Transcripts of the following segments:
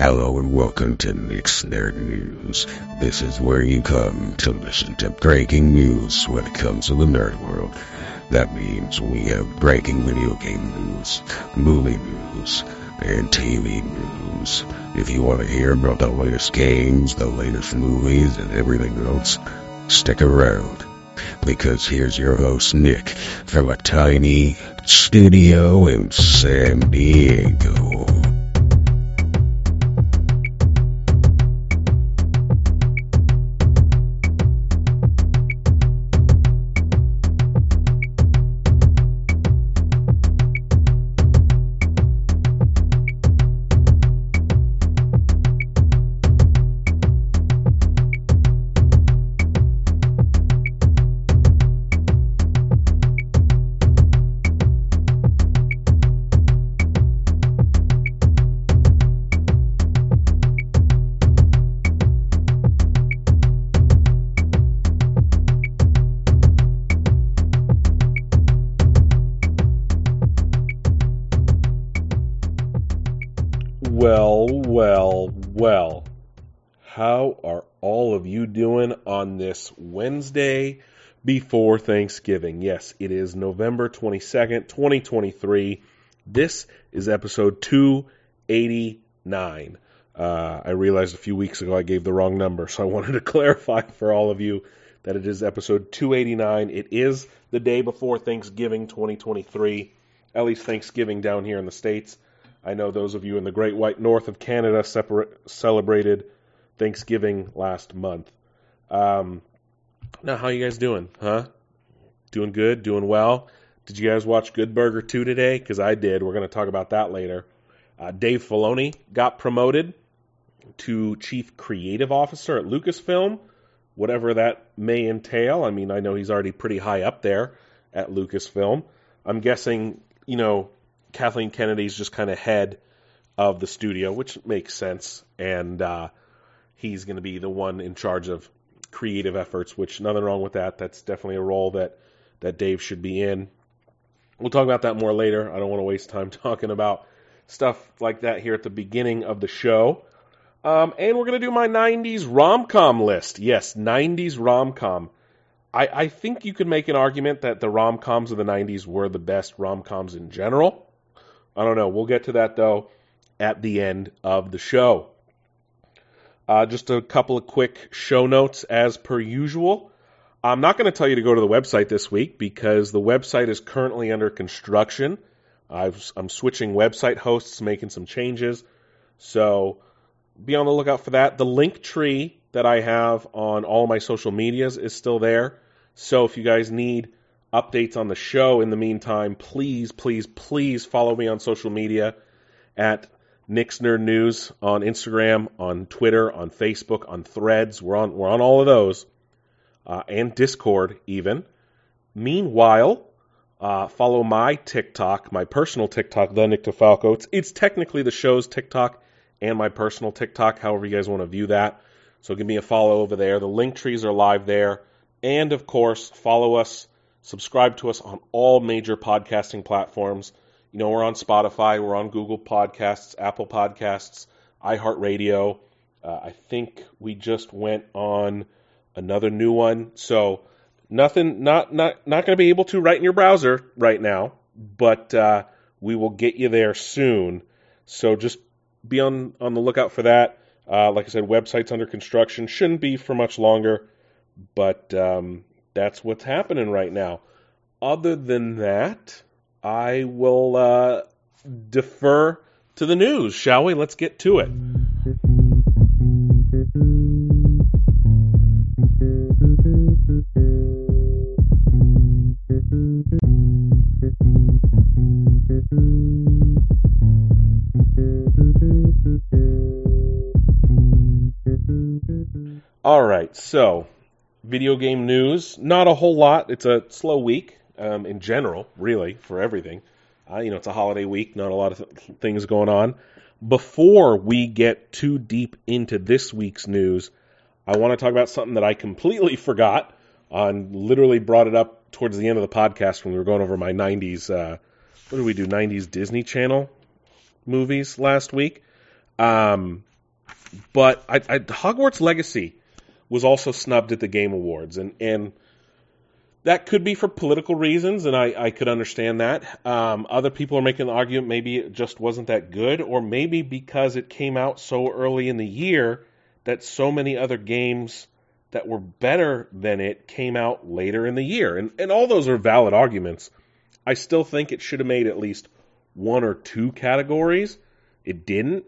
Hello and welcome to Nick's Nerd News. This is where you come to listen to breaking news when it comes to the nerd world. That means we have breaking video game news, movie news, and TV news. If you want to hear about the latest games, the latest movies, and everything else, stick around. Because here's your host, Nick, from a tiny studio in San Diego. This Wednesday before Thanksgiving? Yes, it is November 22nd, 2023. This is episode 289. Uh, I realized a few weeks ago I gave the wrong number, so I wanted to clarify for all of you that it is episode 289. It is the day before Thanksgiving 2023, at least Thanksgiving down here in the States. I know those of you in the Great White North of Canada celebrated Thanksgiving last month. Um, now, how you guys doing? Huh? Doing good? Doing well? Did you guys watch Good Burger 2 today? Because I did. We're going to talk about that later. Uh, Dave Filoni got promoted to Chief Creative Officer at Lucasfilm, whatever that may entail. I mean, I know he's already pretty high up there at Lucasfilm. I'm guessing, you know, Kathleen Kennedy's just kind of head of the studio, which makes sense, and uh, he's going to be the one in charge of creative efforts. Which nothing wrong with that. That's definitely a role that that Dave should be in. We'll talk about that more later. I don't want to waste time talking about stuff like that here at the beginning of the show. Um, and we're going to do my 90s rom com list. Yes, 90s rom com. I, I think you could make an argument that the rom coms of the 90s were the best rom coms in general. I don't know. We'll get to that though at the end of the show. Uh, just a couple of quick show notes as per usual. I'm not going to tell you to go to the website this week because the website is currently under construction. i am switching website hosts, making some changes. So be on the lookout for that. The link tree that I have on all my social medias is still there. So if you guys need updates on the show in the meantime, please, please, please follow me on social media at Nick's Nerd News on Instagram, on Twitter, on Facebook, on Threads. We're on we're on all of those, uh, and Discord even. Meanwhile, uh, follow my TikTok, my personal TikTok, the Nick DeFalco. It's, it's technically the show's TikTok and my personal TikTok, however you guys want to view that. So give me a follow over there. The link trees are live there, and of course, follow us Subscribe to us on all major podcasting platforms. You know, we're on Spotify, we're on Google Podcasts, Apple Podcasts, iHeartRadio. Uh, I think we just went on another new one. So nothing, not not not going to be able to write in your browser right now, but uh, we will get you there soon. So just be on on the lookout for that. Uh, like I said, website's under construction. Shouldn't be for much longer, but um, that's what's happening right now. Other than that, I will uh, defer to the news, shall we? Let's get to it. All right, so video game news. Not a whole lot. It's a slow week um, in general, really, for everything. Uh, you know, it's a holiday week, not a lot of th- things going on. Before we get too deep into this week's news, I want to talk about something that I completely forgot and literally brought it up towards the end of the podcast when we were going over my 90s, uh, what did we do, 90s Disney Channel movies last week. Um, but I, I, Hogwarts Legacy was also snubbed at the Game Awards, and and that could be for political reasons, and I, I could understand that. Um, other people are making the argument maybe it just wasn't that good, or maybe because it came out so early in the year that so many other games that were better than it came out later in the year. And, and all those are valid arguments. I still think it should have made at least one or two categories. It didn't.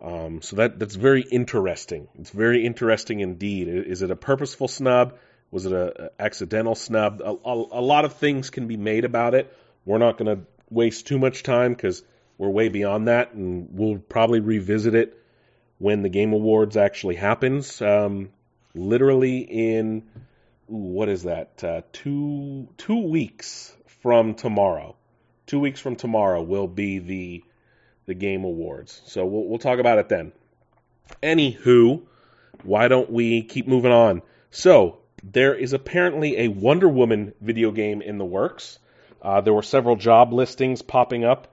Um, so that that's very interesting. It's very interesting indeed. Is it a purposeful snub? Was it a, a accidental snub? A, a, a, lot of things can be made about it. We're not going to waste too much time because we're way beyond that, and we'll probably revisit it when the Game Awards actually happens. Um, literally in what is that? Uh, two two weeks from tomorrow. Two weeks from tomorrow will be the the Game Awards. So we'll we'll talk about it then. Anywho, why don't we keep moving on? So there is apparently a Wonder Woman video game in the works. Uh, there were several job listings popping up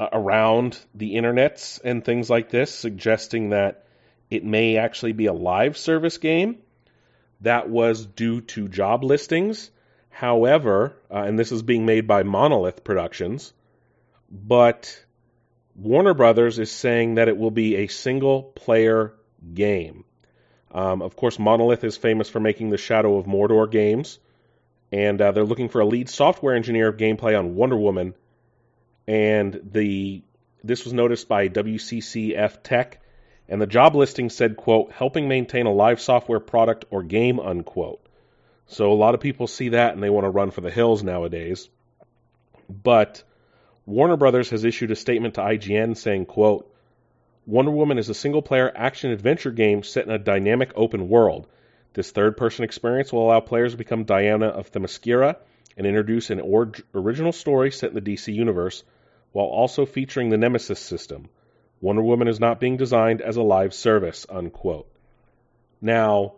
uh, around the internets and things like this, suggesting that it may actually be a live service game. That was due to job listings. However, uh, and this is being made by Monolith Productions, but Warner Brothers is saying that it will be a single player game. Um, of course, Monolith is famous for making the Shadow of Mordor games, and uh, they're looking for a lead software engineer of gameplay on Wonder Woman. And the this was noticed by WCCF Tech, and the job listing said, "quote helping maintain a live software product or game." unquote. So a lot of people see that and they want to run for the hills nowadays. But Warner Brothers has issued a statement to IGN saying, "quote Wonder Woman is a single player action adventure game set in a dynamic open world. This third person experience will allow players to become Diana of Themyscira and introduce an or- original story set in the DC universe while also featuring the Nemesis system. Wonder Woman is not being designed as a live service, unquote. Now,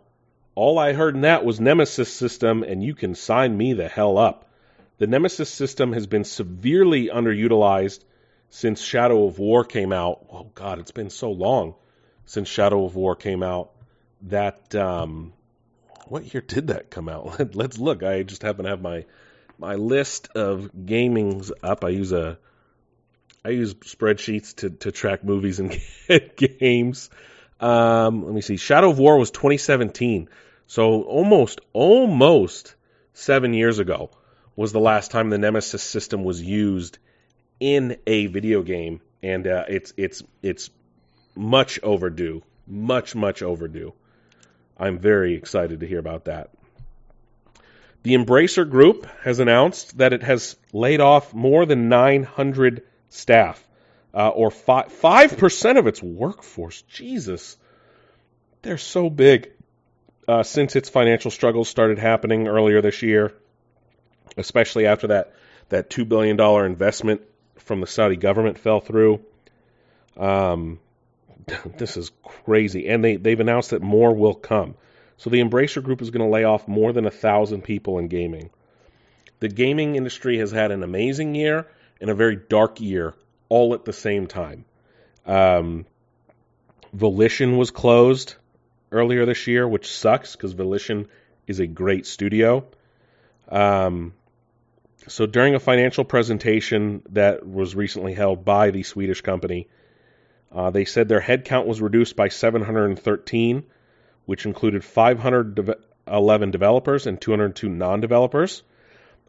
all I heard in that was Nemesis system, and you can sign me the hell up. The Nemesis system has been severely underutilized since Shadow of War came out. Oh God, it's been so long since Shadow of War came out. That um, what year did that come out? Let's look. I just happen to have my my list of gamings up. I use a I use spreadsheets to to track movies and games. Um, let me see. Shadow of War was 2017, so almost almost seven years ago was the last time the Nemesis system was used in a video game, and uh, it's it's it's much overdue, much much overdue. I'm very excited to hear about that. The Embracer Group has announced that it has laid off more than 900 staff, uh, or five percent of its workforce. Jesus, they're so big. Uh, since its financial struggles started happening earlier this year, especially after that that two billion dollar investment from the Saudi government fell through. Um, this is crazy, and they they've announced that more will come. So the Embracer Group is going to lay off more than a thousand people in gaming. The gaming industry has had an amazing year and a very dark year all at the same time. Um, Volition was closed earlier this year, which sucks because Volition is a great studio. Um, so during a financial presentation that was recently held by the Swedish company, uh, they said their headcount was reduced by 713, which included 511 developers and 202 non-developers,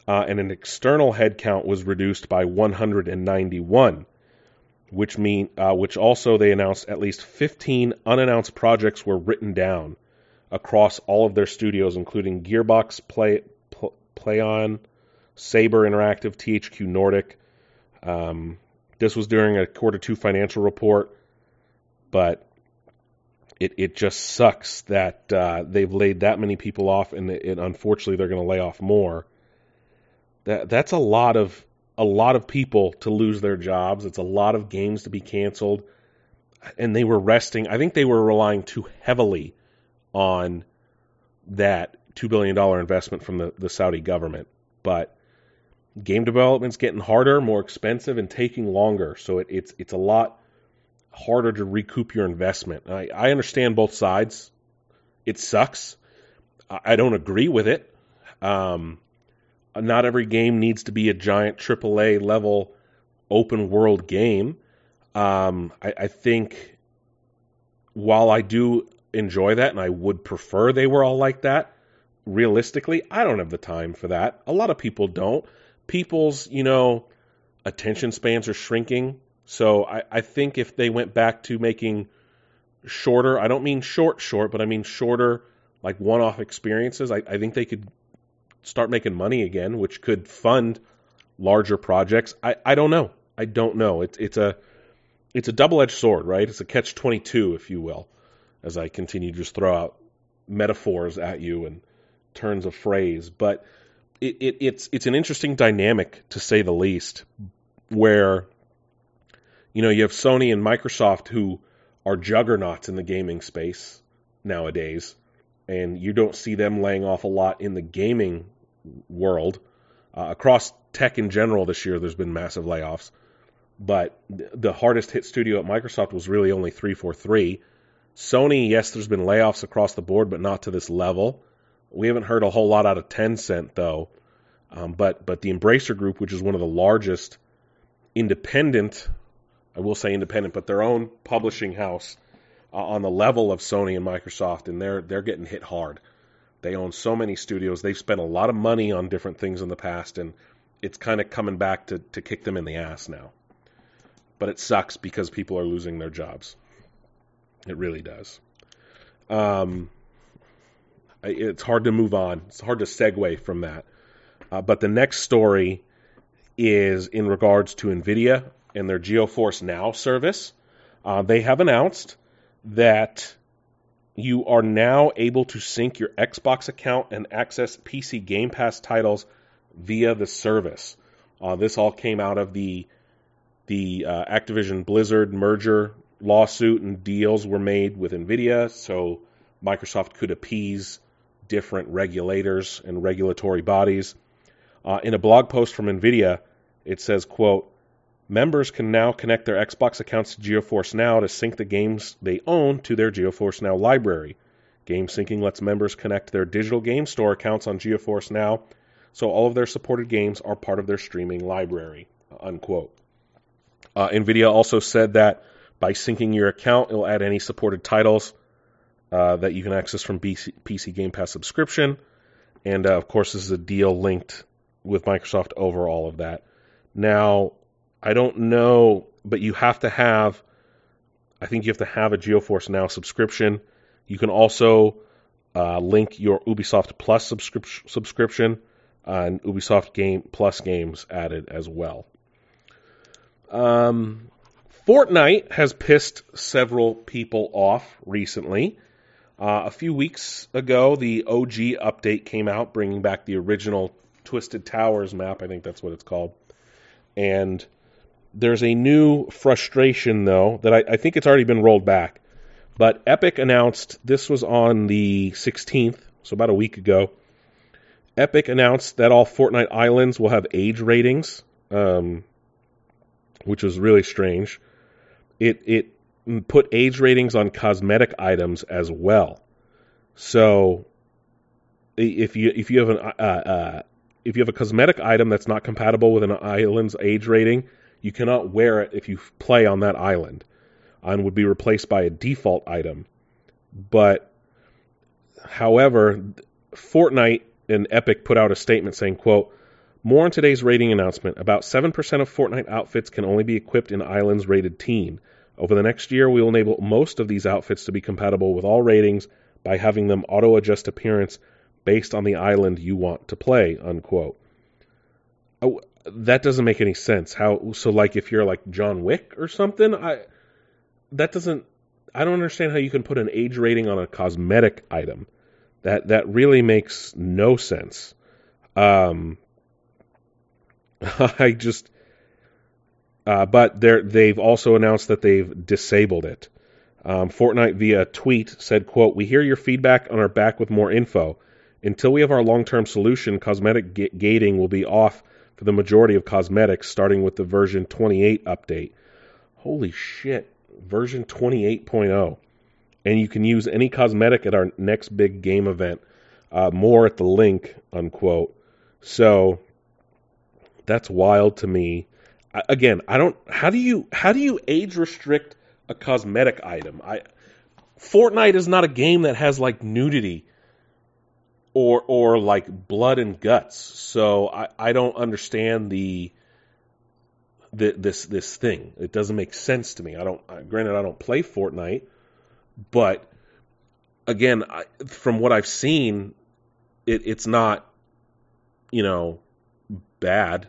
uh, and an external headcount was reduced by 191, which mean uh, which also they announced at least 15 unannounced projects were written down across all of their studios, including Gearbox, Play, Plaion, Saber Interactive, THQ Nordic. Um, this was during a quarter two financial report, but it it just sucks that uh, they've laid that many people off, and it, unfortunately they're going to lay off more. That that's a lot of a lot of people to lose their jobs. It's a lot of games to be canceled, and they were resting. I think they were relying too heavily on that two billion dollar investment from the, the Saudi government, but game development's getting harder, more expensive, and taking longer. So it, it's it's a lot harder to recoup your investment. I, I understand both sides. It sucks. I, I don't agree with it. Um, not every game needs to be a giant AAA level open world game. Um, I, I think while I do enjoy that and I would prefer they were all like that, realistically, I don't have the time for that. A lot of people don't. People's, you know, attention spans are shrinking. So I, I think if they went back to making shorter, I don't mean short, short, but I mean shorter, like one off experiences, I, I think they could start making money again, which could fund larger projects. I, I don't know. I don't know. It's it's a it's a double edged sword, right? It's a catch twenty two, if you will, as I continue to just throw out metaphors at you and turns of phrase. But it, it, it's it's an interesting dynamic to say the least, where you know you have Sony and Microsoft who are juggernauts in the gaming space nowadays, and you don't see them laying off a lot in the gaming world. Uh, across tech in general this year, there's been massive layoffs, but the hardest hit studio at Microsoft was really only 343. Sony, yes, there's been layoffs across the board, but not to this level. We haven't heard a whole lot out of Tencent though. Um, but but the Embracer Group, which is one of the largest independent, I will say independent, but their own publishing house uh, on the level of Sony and Microsoft, and they're they're getting hit hard. They own so many studios. They've spent a lot of money on different things in the past, and it's kind of coming back to, to kick them in the ass now. But it sucks because people are losing their jobs. It really does. Um, it's hard to move on. It's hard to segue from that. Uh, but the next story is in regards to NVIDIA and their GeForce Now service. Uh, they have announced that you are now able to sync your Xbox account and access PC Game Pass titles via the service. Uh, this all came out of the the uh, Activision Blizzard merger lawsuit, and deals were made with NVIDIA, so Microsoft could appease different regulators and regulatory bodies. Uh, in a blog post from NVIDIA, it says, quote, members can now connect their Xbox accounts to GeForce Now to sync the games they own to their GeForce Now library. Game syncing lets members connect their digital game store accounts on GeForce Now, so all of their supported games are part of their streaming library. Unquote. Uh, NVIDIA also said that by syncing your account, it'll add any supported titles uh, that you can access from BC, PC Game Pass subscription. And uh, of course, this is a deal linked with Microsoft over all of that. Now, I don't know, but you have to have, I think you have to have a GeForce Now subscription. You can also uh, link your Ubisoft Plus subscription, subscription uh, and Ubisoft Game Plus games added as well. Um, Fortnite has pissed several people off recently. Uh, a few weeks ago, the OG update came out, bringing back the original Twisted Towers map. I think that's what it's called. And there's a new frustration, though, that I, I think it's already been rolled back. But Epic announced this was on the 16th, so about a week ago. Epic announced that all Fortnite islands will have age ratings, um, which was really strange. It it put age ratings on cosmetic items as well. So if you if you have an uh, uh, if you have a cosmetic item that's not compatible with an island's age rating, you cannot wear it if you play on that island, and would be replaced by a default item. But however, Fortnite and Epic put out a statement saying, "quote." More on today's rating announcement. About 7% of Fortnite outfits can only be equipped in islands rated teen. Over the next year, we will enable most of these outfits to be compatible with all ratings by having them auto adjust appearance based on the island you want to play. Unquote. Oh, that doesn't make any sense. How so? Like if you're like John Wick or something, I that doesn't. I don't understand how you can put an age rating on a cosmetic item. That that really makes no sense. Um, I just uh, but they've also announced that they've disabled it. Um, Fortnite via tweet said, "quote We hear your feedback and are back with more info. Until we have our long-term solution, cosmetic g- gating will be off for the majority of cosmetics, starting with the version 28 update." Holy shit! version 28.0. And you can use any cosmetic at our next big game event. Uh, more at the link, unquote. So that's wild to me. Again, I don't. How do you how do you age restrict a cosmetic item? I Fortnite is not a game that has like nudity or or like blood and guts. So I, I don't understand the, the this this thing. It doesn't make sense to me. I don't. Granted, I don't play Fortnite, but again, I, from what I've seen, it, it's not you know bad,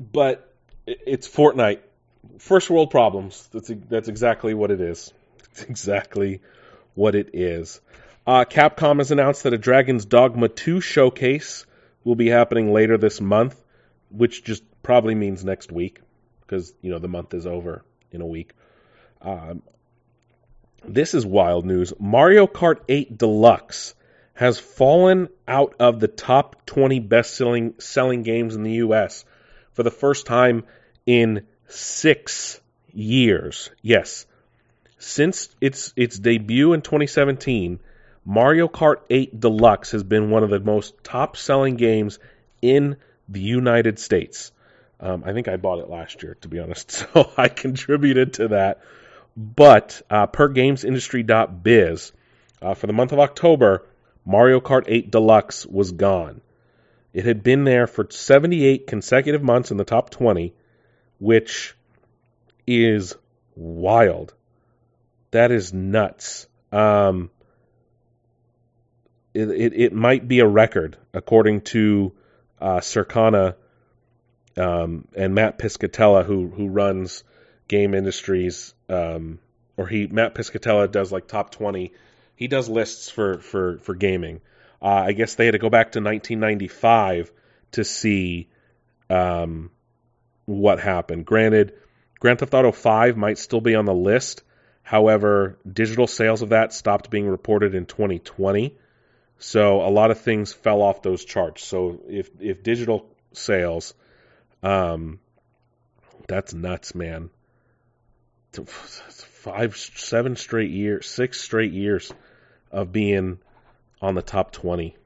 but it's Fortnite. First world problems. That's that's exactly what it is. It's exactly what it is. Uh, Capcom has announced that a Dragon's Dogma 2 showcase will be happening later this month, which just probably means next week because you know the month is over in a week. Um, this is wild news. Mario Kart 8 Deluxe has fallen out of the top 20 best-selling selling games in the U.S. for the first time in six years. Yes, since its its debut in 2017, Mario Kart 8 Deluxe has been one of the most top selling games in the United States. Um, I think I bought it last year, to be honest, so I contributed to that. But uh, per GamesIndustry.biz, uh, for the month of October, Mario Kart 8 Deluxe was gone. It had been there for 78 consecutive months in the top 20, which is wild. That is nuts. Um, it, it, it might be a record, according to uh, Circana um, and Matt Piscatella, who who runs Game Industries, um, or he Matt Piscatella does like top twenty. He does lists for for for gaming. Uh, I guess they had to go back to 1995 to see um, what happened. Granted, Grand Theft Auto 5 might still be on the list. However, digital sales of that stopped being reported in 2020. So a lot of things fell off those charts. So if if digital sales, um, that's nuts, man. Five, seven straight years, six straight years of being on the top twenty.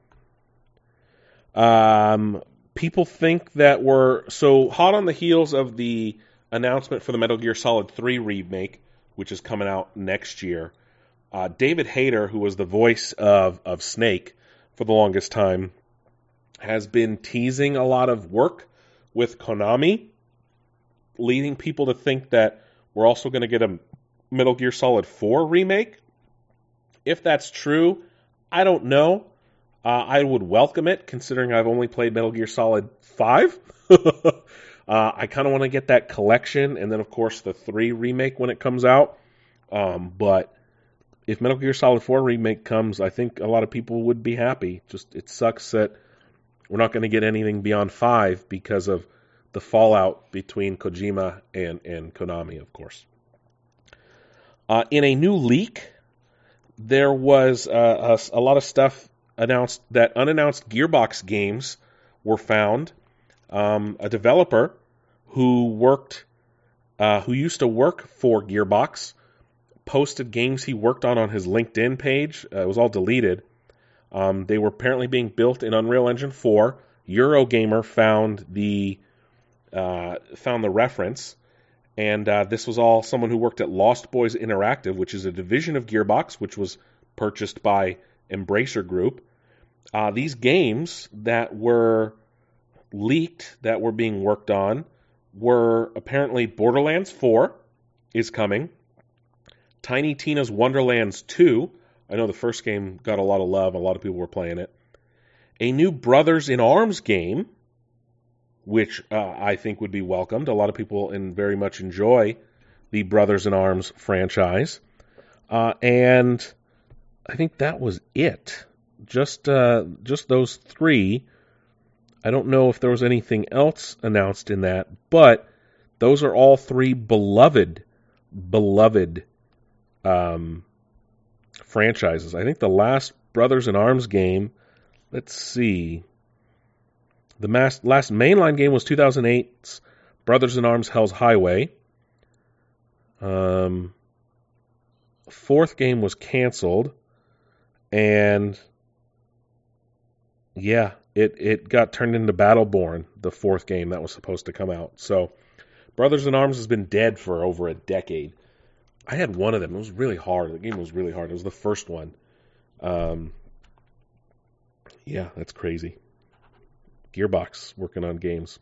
Um, people think that we're so hot on the heels of the announcement for the Metal Gear Solid 3 remake, which is coming out next year. Uh, David Hayter, who was the voice of, of Snake for the longest time, has been teasing a lot of work with Konami, leading people to think that we're also going to get a Metal Gear Solid 4 remake. If that's true, I don't know. Uh, I would welcome it, considering I've only played Metal Gear Solid 5. uh, I kind of want to get that collection, and then, of course, the 3 remake when it comes out. Um, but if Metal Gear Solid 4 remake comes, I think a lot of people would be happy. Just it sucks that we're not going to get anything beyond 5 because of the fallout between Kojima and, and Konami, of course. Uh, in a new leak, there was uh, a, a, lot of stuff announced that unannounced Gearbox games were found. Um, a developer who worked, uh, who used to work for Gearbox, posted games he worked on on his LinkedIn page. Uh, it was all deleted. Um, they were apparently being built in Unreal Engine 4. Eurogamer found the uh, found the reference, and uh, this was all someone who worked at Lost Boys Interactive, which is a division of Gearbox, which was purchased by Embracer Group. Uh, these games that were leaked, that were being worked on, were apparently Borderlands 4 is coming, Tiny Tina's Wonderlands 2. I know the first game got a lot of love, a lot of people were playing it. A new Brothers in Arms game, which uh, I think would be welcomed. A lot of people and very much enjoy the Brothers in Arms franchise. Uh, and I think that was it. Just uh, just those three. I don't know if there was anything else announced in that, but those are all three beloved, beloved um, franchises. I think the last Brothers in Arms game, let's see, the last mainline game was 2008's Brothers in Arms Hell's Highway. Um, fourth game was canceled, and yeah, it it got turned into Battleborn, the fourth game that was supposed to come out. So, Brothers in Arms has been dead for over a decade. I had one of them. It was really hard. The game was really hard. It was the first one. Um, yeah, that's crazy. Gearbox working on games.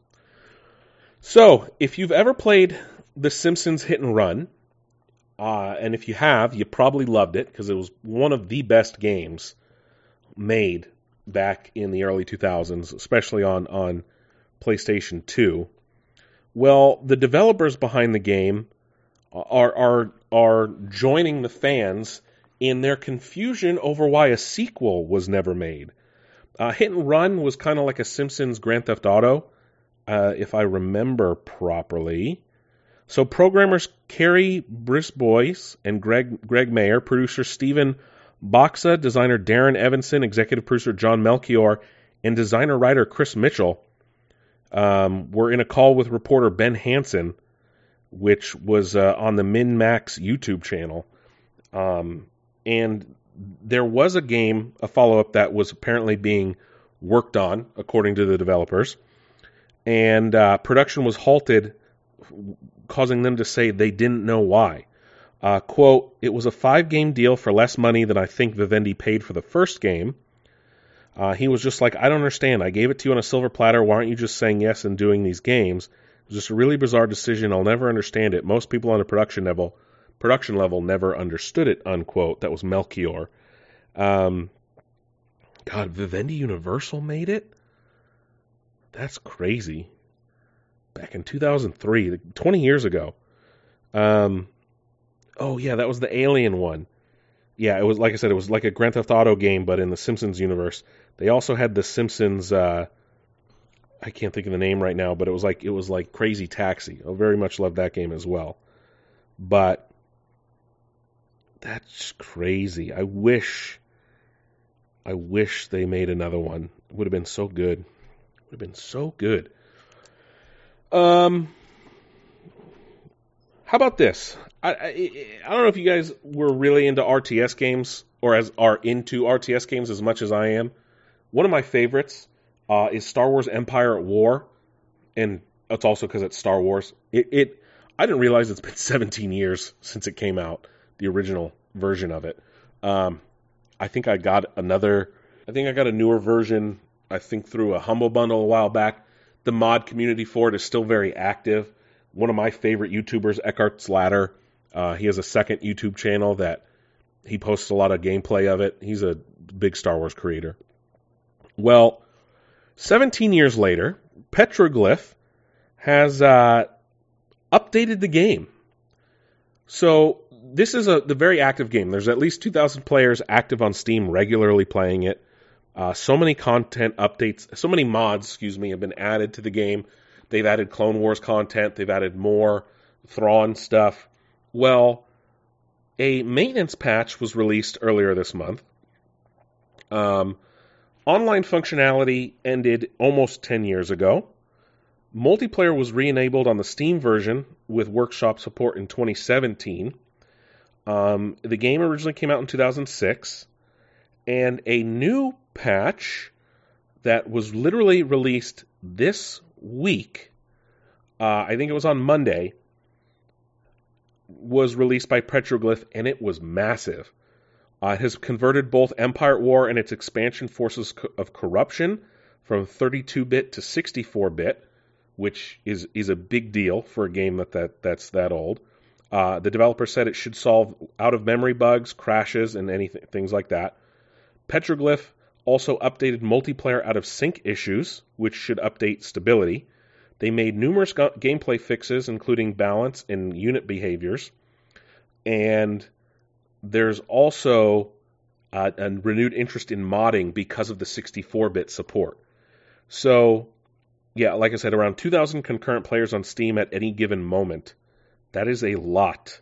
So, if you've ever played The Simpsons Hit and Run, uh, and if you have, you probably loved it because it was one of the best games made back in the early 2000s, especially on on PlayStation 2. Well, the developers behind the game are are are joining the fans in their confusion over why a sequel was never made. Uh, Hit and Run was kind of like a Simpsons Grand Theft Auto, uh, if I remember properly. So programmers Cary Brisebois and Greg Greg Mayer, producer Stephen Boxa, designer Darren Evanson, executive producer John Melchior, and designer writer Chris Mitchell um, were in a call with reporter Ben Hanson, which was uh, on the MinnMax YouTube channel. Um, and there was a game, a follow up that was apparently being worked on, according to the developers. And uh, production was halted, causing them to say they didn't know why. Uh, quote, it was a five game deal for less money than I think Vivendi paid for the first game. Uh, he was just like, I don't understand. I gave it to you on a silver platter. Why aren't you just saying yes and doing these games? It was just a really bizarre decision. I'll never understand it. Most people on a production level, production level, never understood it. Unquote. That was Melchior. Um, God, Vivendi Universal made it. That's crazy. Back in 2003, 20 years ago. Um, Oh yeah, that was the Alien one. Yeah, it was like I said, it was like a Grand Theft Auto game, but in the Simpsons universe. They also had the Simpsons. Uh, I can't think of the name right now, but it was like it was like Crazy Taxi. I very much loved that game as well. But that's crazy. I wish. I wish they made another one. It would have been so good. It Would have been so good. Um, how about this? I, I, I don't know if you guys were really into RTS games or as are into RTS games as much as I am. One of my favorites uh, is Star Wars Empire at War, and it's also because it's Star Wars. It, it I didn't realize it's been 17 years since it came out, the original version of it. Um, I think I got another. I think I got a newer version. I think through a humble bundle a while back. The mod community for it is still very active. One of my favorite YouTubers, Eckhart's Ladder, uh, he has a second YouTube channel that he posts a lot of gameplay of it. He's a big Star Wars creator. Well, 17 years later, Petroglyph has uh, updated the game. So this is a the very active game. There's at least 2,000 players active on Steam, regularly playing it. Uh, so many content updates, so many mods, excuse me, have been added to the game. They've added Clone Wars content. They've added more Thrawn stuff. Well, a maintenance patch was released earlier this month. Um, online functionality ended almost 10 years ago. Multiplayer was re enabled on the Steam version with workshop support in 2017. Um, the game originally came out in 2006, and a new patch that was literally released this week, uh, I think it was on Monday, was released by Petroglyph, and it was massive. Uh, it has converted both Empire War and its expansion Forces of Corruption from 32-bit to 64-bit, which is is a big deal for a game that, that that's that old. Uh, the developer said it should solve out-of-memory bugs, crashes, and anything things like that. Petroglyph also updated multiplayer out of sync issues, which should update stability. They made numerous gameplay fixes, including balance and unit behaviors. And there's also uh, a renewed interest in modding because of the 64 bit support. So, yeah, like I said, around 2,000 concurrent players on Steam at any given moment. That is a lot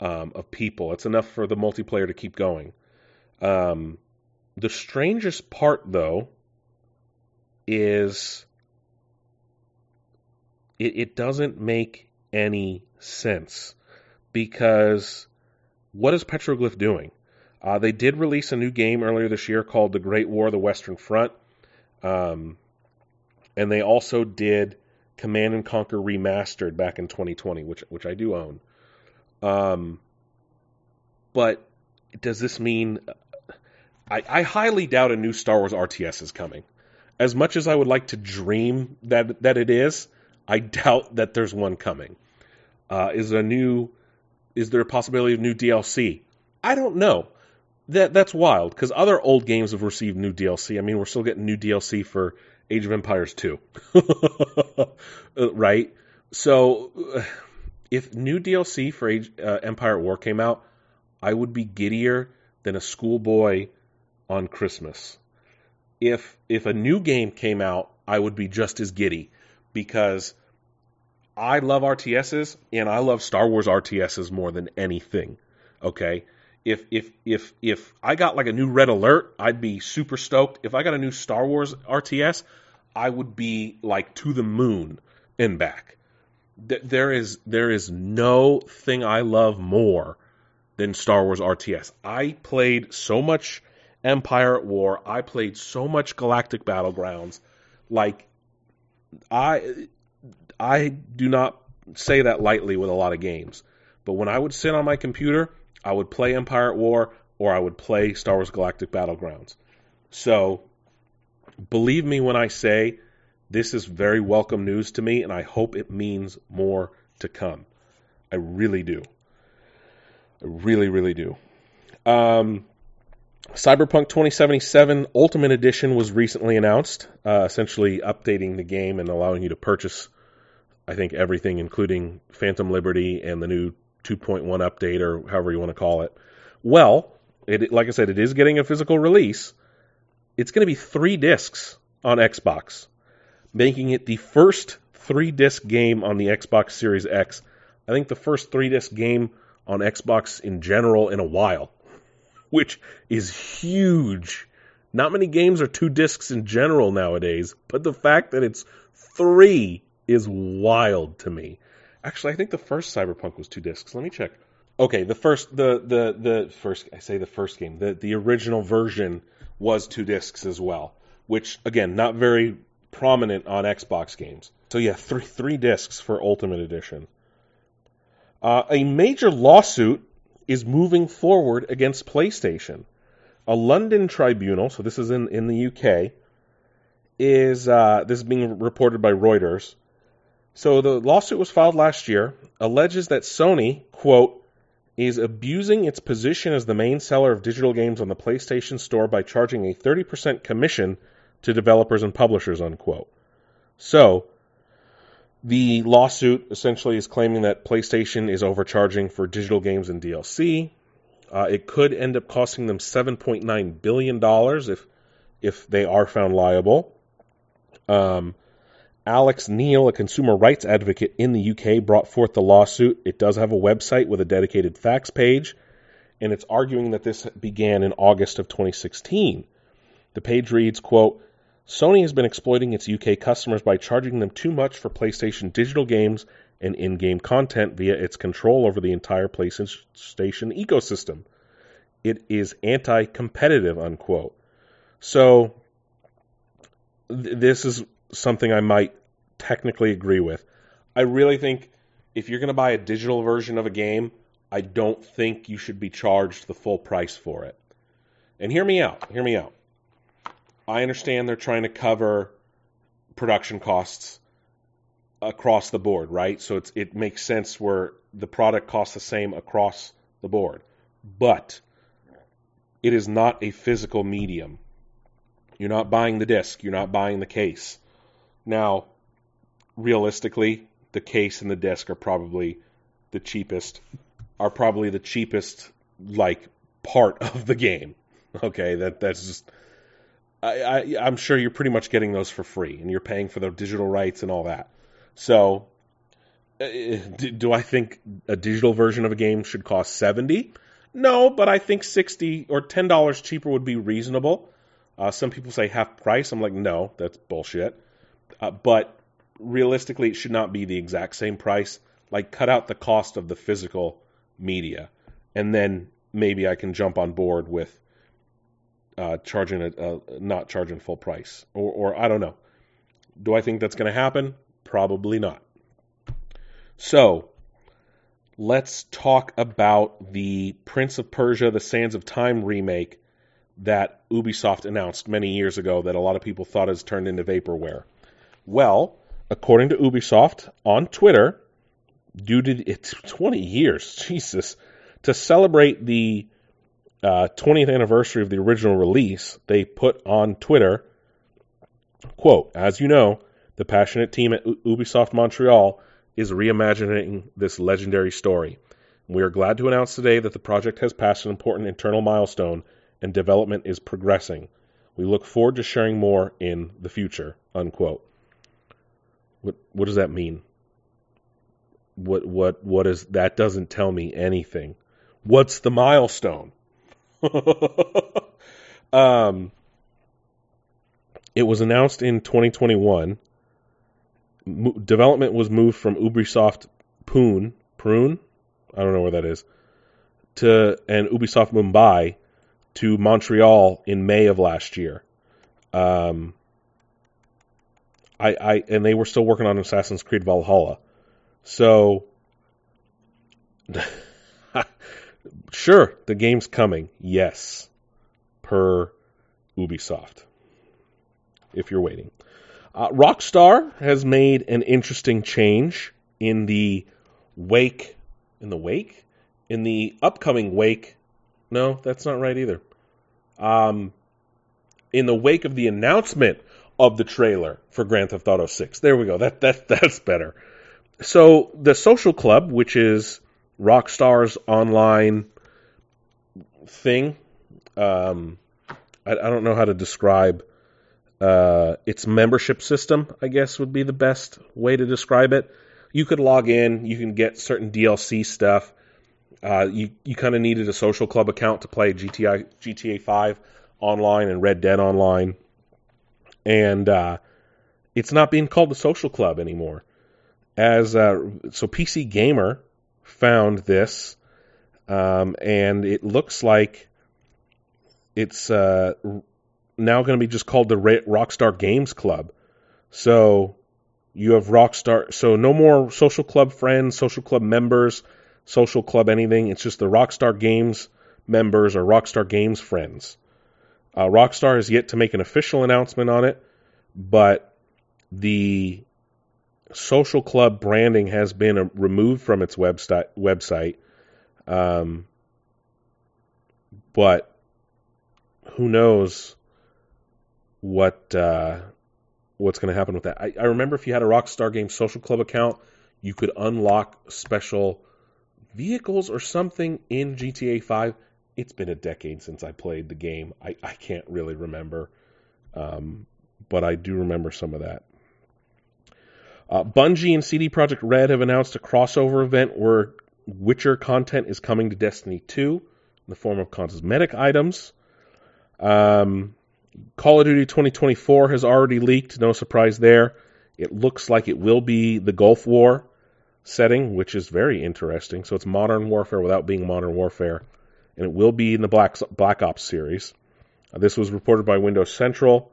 um, of people. It's enough for the multiplayer to keep going. Um, the strangest part, though, is it, it doesn't make any sense because what is Petroglyph doing? Uh, they did release a new game earlier this year called The Great War: The Western Front, um, and they also did Command and Conquer Remastered back in 2020, which which I do own. Um, but does this mean? I, I highly doubt a new Star Wars RTS is coming. As much as I would like to dream that that it is, I doubt that there's one coming. Uh, is a new? Is there a possibility of new DLC? I don't know. That that's wild because other old games have received new DLC. I mean, we're still getting new DLC for Age of Empires 2. right? So, if new DLC for Age, uh, Empire War came out, I would be giddier than a schoolboy on Christmas. If if a new game came out, I would be just as giddy because I love RTSs and I love Star Wars RTSs more than anything. Okay? If if if if I got like a new Red Alert, I'd be super stoked. If I got a new Star Wars RTS, I would be like to the moon and back. There is there is no thing I love more than Star Wars RTS. I played so much Empire at War. I played so much Galactic Battlegrounds. Like I I do not say that lightly with a lot of games. But when I would sit on my computer, I would play Empire at War or I would play Star Wars Galactic Battlegrounds. So believe me when I say this is very welcome news to me, and I hope it means more to come. I really do. I really, really do. Um, Cyberpunk 2077 Ultimate Edition was recently announced, uh, essentially updating the game and allowing you to purchase, I think, everything, including Phantom Liberty and the new 2.1 update, or however you want to call it. Well, it, like I said, it is getting a physical release. It's going to be three discs on Xbox, making it the first three disc game on the Xbox Series X. I think the first three disc game on Xbox in general in a while, which is huge. Not many games are two discs in general nowadays, but the fact that it's three is wild to me. Actually, I think the first Cyberpunk was two discs. Let me check. Okay, the first the the the first I say the first game, the the original version was two discs as well, which again, not very prominent on Xbox games. So yeah, three three discs for Ultimate Edition. Uh, a major lawsuit is moving forward against PlayStation. A London tribunal, so this is in, in the UK, is uh, this is being reported by Reuters. So the lawsuit was filed last year, alleges that Sony, quote, is abusing its position as the main seller of digital games on the PlayStation Store by charging a 30% commission to developers and publishers, unquote. So, the lawsuit essentially is claiming that PlayStation is overcharging for digital games and DLC. Uh, it could end up costing them $7.9 billion if, if they are found liable. Um, Alex Neill, a consumer rights advocate in the UK, brought forth the lawsuit. It does have a website with a dedicated facts page, and it's arguing that this began in August of 2016. The page reads, quote, Sony has been exploiting its UK customers by charging them too much for PlayStation digital games and in-game content via its control over the entire PlayStation ecosystem. It is anti-competitive, unquote. So th- this is something I might technically agree with. I really think if you're going to buy a digital version of a game, I don't think you should be charged the full price for it. And hear me out. Hear me out. I understand they're trying to cover production costs across the board, right? So it makes sense where the product costs the same across the board. But it is not a physical medium. You're not buying the disc, you're not buying the case. Now, realistically, the case and the disc are probably the cheapest, are probably the cheapest like part of the game. Okay, that that's just. I, I'm sure you're pretty much getting those for free, and you're paying for the digital rights and all that. So, uh, do I think a digital version of a game should cost seventy? No, but I think sixty or ten dollars cheaper would be reasonable. Uh, some people say half price. I'm like, no, that's bullshit. Uh, but realistically, it should not be the exact same price. Like, cut out the cost of the physical media, and then maybe I can jump on board with uh, charging a, a, not charging full price, or, or I don't know. Do I think that's going to happen? Probably not. So let's talk about the Prince of Persia: The Sands of Time remake that Ubisoft announced many years ago that a lot of people thought has turned into vaporware. Well, according to Ubisoft on Twitter, due to it's 20 years, Jesus, to celebrate the uh, 20th anniversary of the original release, they put on Twitter, quote, as you know, the passionate team at Ubisoft Montreal is reimagining this legendary story. We are glad to announce today that the project has passed an important internal milestone and development is progressing. We look forward to sharing more in the future. Unquote. What what does that mean? What what what is that doesn't tell me anything. What's the milestone? um, it was announced in 2021. Mo- development was moved from Ubisoft Pune, Prune, I don't know where that is, to and Ubisoft Mumbai to Montreal in May of last year. Um, I, I and they were still working on Assassin's Creed Valhalla, so Sure, the game's coming. Yes. Per Ubisoft. If you're waiting. Uh, Rockstar has made an interesting change in the wake. In the wake? In the upcoming wake. No, that's not right either. Um, in the wake of the announcement of the trailer for Grand Theft Auto 6. There we go. That that that's better. So the Social Club, which is Rockstar's online thing. Um, I, I, don't know how to describe uh, its membership system. I guess would be the best way to describe it. You could log in. You can get certain DLC stuff. Uh, you you kind of needed a social club account to play GTA GTA Five online and Red Dead Online, and uh, it's not being called the social club anymore. As uh, so, PC Gamer found this, um, and it looks like it's uh, now going to be just called the Rockstar Games Club. So you have Rockstar. So no more social club friends, social club members, social club anything. It's just the Rockstar Games members or Rockstar Games friends. Uh, Rockstar has yet to make an official announcement on it, but the social club branding has been uh, removed from its website. Website, um, but who knows what uh, what's going to happen with that? I, I remember if you had a Rockstar Games social club account, you could unlock special vehicles or something in GTA 5. It's been a decade since I played the game. I, I can't really remember, um, but I do remember some of that. Uh, Bungie and CD Projekt Red have announced a crossover event where Witcher content is coming to Destiny 2 in the form of cosmetic items. Um, Call of Duty 2024 has already leaked, no surprise there. It looks like it will be the Gulf War setting, which is very interesting. So it's modern warfare without being modern warfare, and it will be in the Black Black Ops series. Uh, this was reported by Windows Central,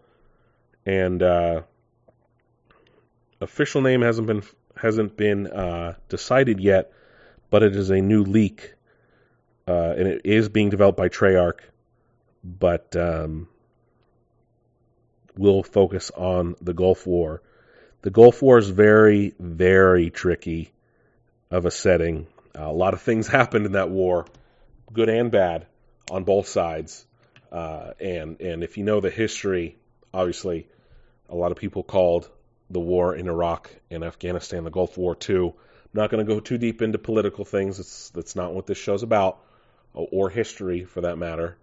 and uh, official name hasn't been hasn't been uh, decided yet, but it is a new leak, uh, and it is being developed by Treyarch, but um, will focus on the Gulf War. The Gulf War is very, very tricky of a setting. Uh, a lot of things happened in that war, good and bad, on both sides. Uh, and and if you know the history, obviously, a lot of people called the war in Iraq and Afghanistan, the Gulf War too. I'm not going to go too deep into political things. It's, that's not what this show's about, or history for that matter.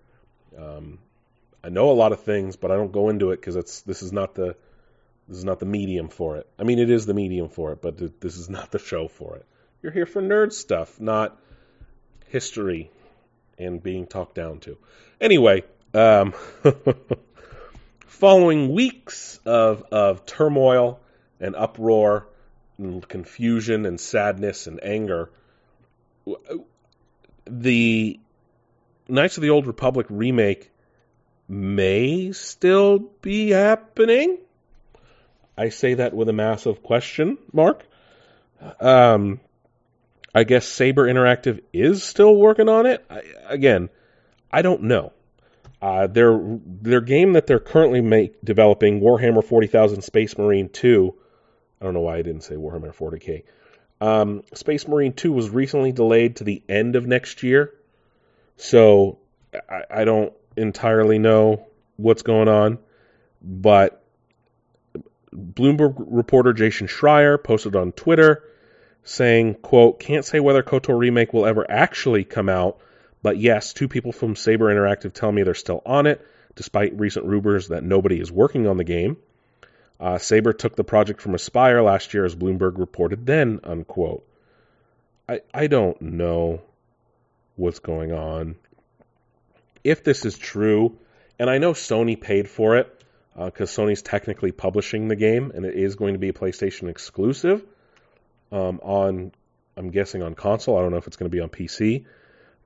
Um, I know a lot of things, but I don't go into it because this is not the this is not the medium for it. I mean, it is the medium for it, but this is not the show for it. You're here for nerd stuff, not history and being talked down to. Anyway, um, Following weeks of, of turmoil and uproar and confusion and sadness and anger, the Knights of the Old Republic remake may still be happening. I say that with a massive question mark. Um, I guess Saber Interactive is still working on it. I, again, I don't know. Uh, their their game that they're currently make, developing, Warhammer 40,000 Space Marine 2. I don't know why I didn't say Warhammer 40k. Um, Space Marine 2 was recently delayed to the end of next year, so I, I don't entirely know what's going on, but Bloomberg reporter Jason Schreier posted on Twitter saying, quote, can't say whether KOTOR remake will ever actually come out, but yes, two people from Saber Interactive tell me they're still on it, despite recent rumors that nobody is working on the game. Uh, Saber took the project from Aspire last year, as Bloomberg reported then, unquote. I, I don't know what's going on. If this is true, and I know Sony paid for it, because uh, Sony's technically publishing the game, and it is going to be a PlayStation exclusive um, on, I'm guessing on console. I don't know if it's going to be on PC,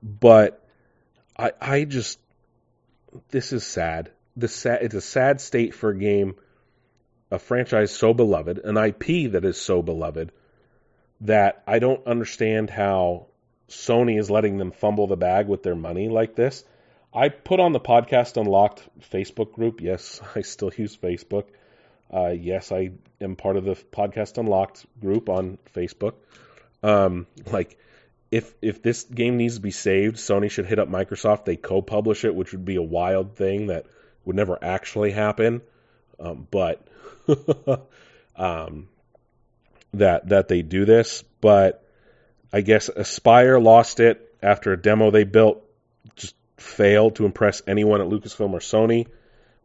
but I, I just, this is sad. The sad, it's a sad state for a game, a franchise so beloved, an IP that is so beloved, that I don't understand how Sony is letting them fumble the bag with their money like this. I put on the podcast unlocked Facebook group. Yes, I still use Facebook. Uh, yes, I am part of the podcast unlocked group on Facebook. Um, like, if if this game needs to be saved, Sony should hit up Microsoft. They co-publish it, which would be a wild thing that would never actually happen. Um, but um, that that they do this. But I guess Aspire lost it after a demo they built just failed to impress anyone at Lucasfilm or Sony,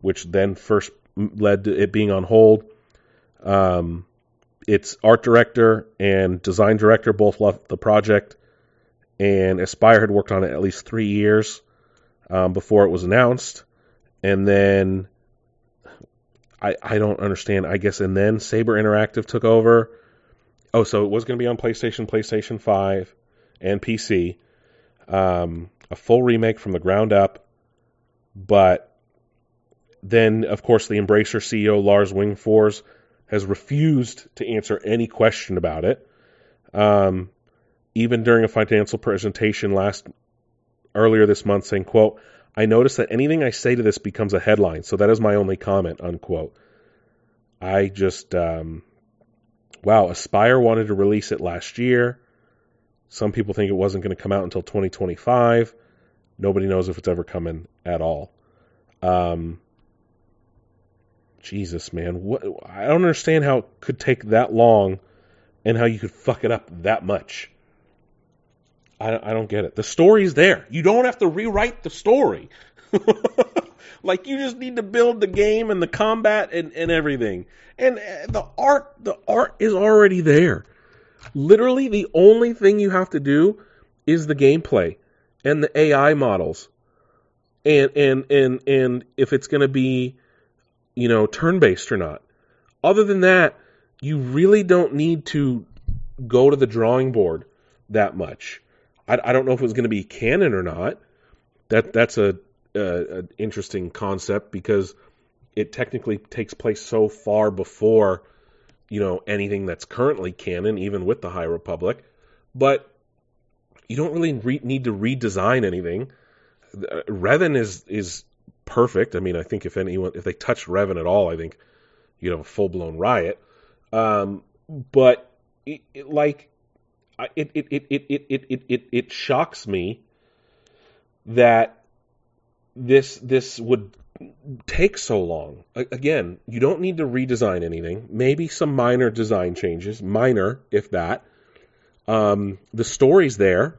which then first led to it being on hold. Um, its art director and design director both left the project, and Aspire had worked on it at least three years um, before it was announced, and then I I don't understand. I guess and then Saber Interactive took over. Oh, so it was going to be on PlayStation, PlayStation Five, and PC. Um, a full remake from the ground up. But then, of course, the Embracer CEO Lars Wingefors has refused to answer any question about it. Um, even during a financial presentation last earlier this month, saying, "quote I notice that anything I say to this becomes a headline, so that is my only comment." Unquote. I just, um, wow, Aspire wanted to release it last year. Some people think it wasn't going to come out until 2025. Nobody knows if it's ever coming at all. Um, Jesus, man, what? I don't understand how it could take that long, and how you could fuck it up that much. I, I don't get it. The story's there. You don't have to rewrite the story. like you just need to build the game and the combat and, and everything. And uh, the art, the art is already there. Literally, the only thing you have to do is the gameplay and the AI models, and and and and if it's going to be, you know, turn based or not. Other than that, you really don't need to go to the drawing board that much. I, I don't know if it was going to be canon or not. That that's a, a, a interesting concept because it technically takes place so far before you know anything that's currently canon, even with the High Republic. But you don't really re- need to redesign anything. Revan is is perfect. I mean, I think if anyone if they touch Revan at all, I think you'd have a full blown riot. Um, but it, it, like it it, it, it, it, it, it, it shocks me that this this would take so long. Again, you don't need to redesign anything. Maybe some minor design changes, minor if that. Um, the story's there,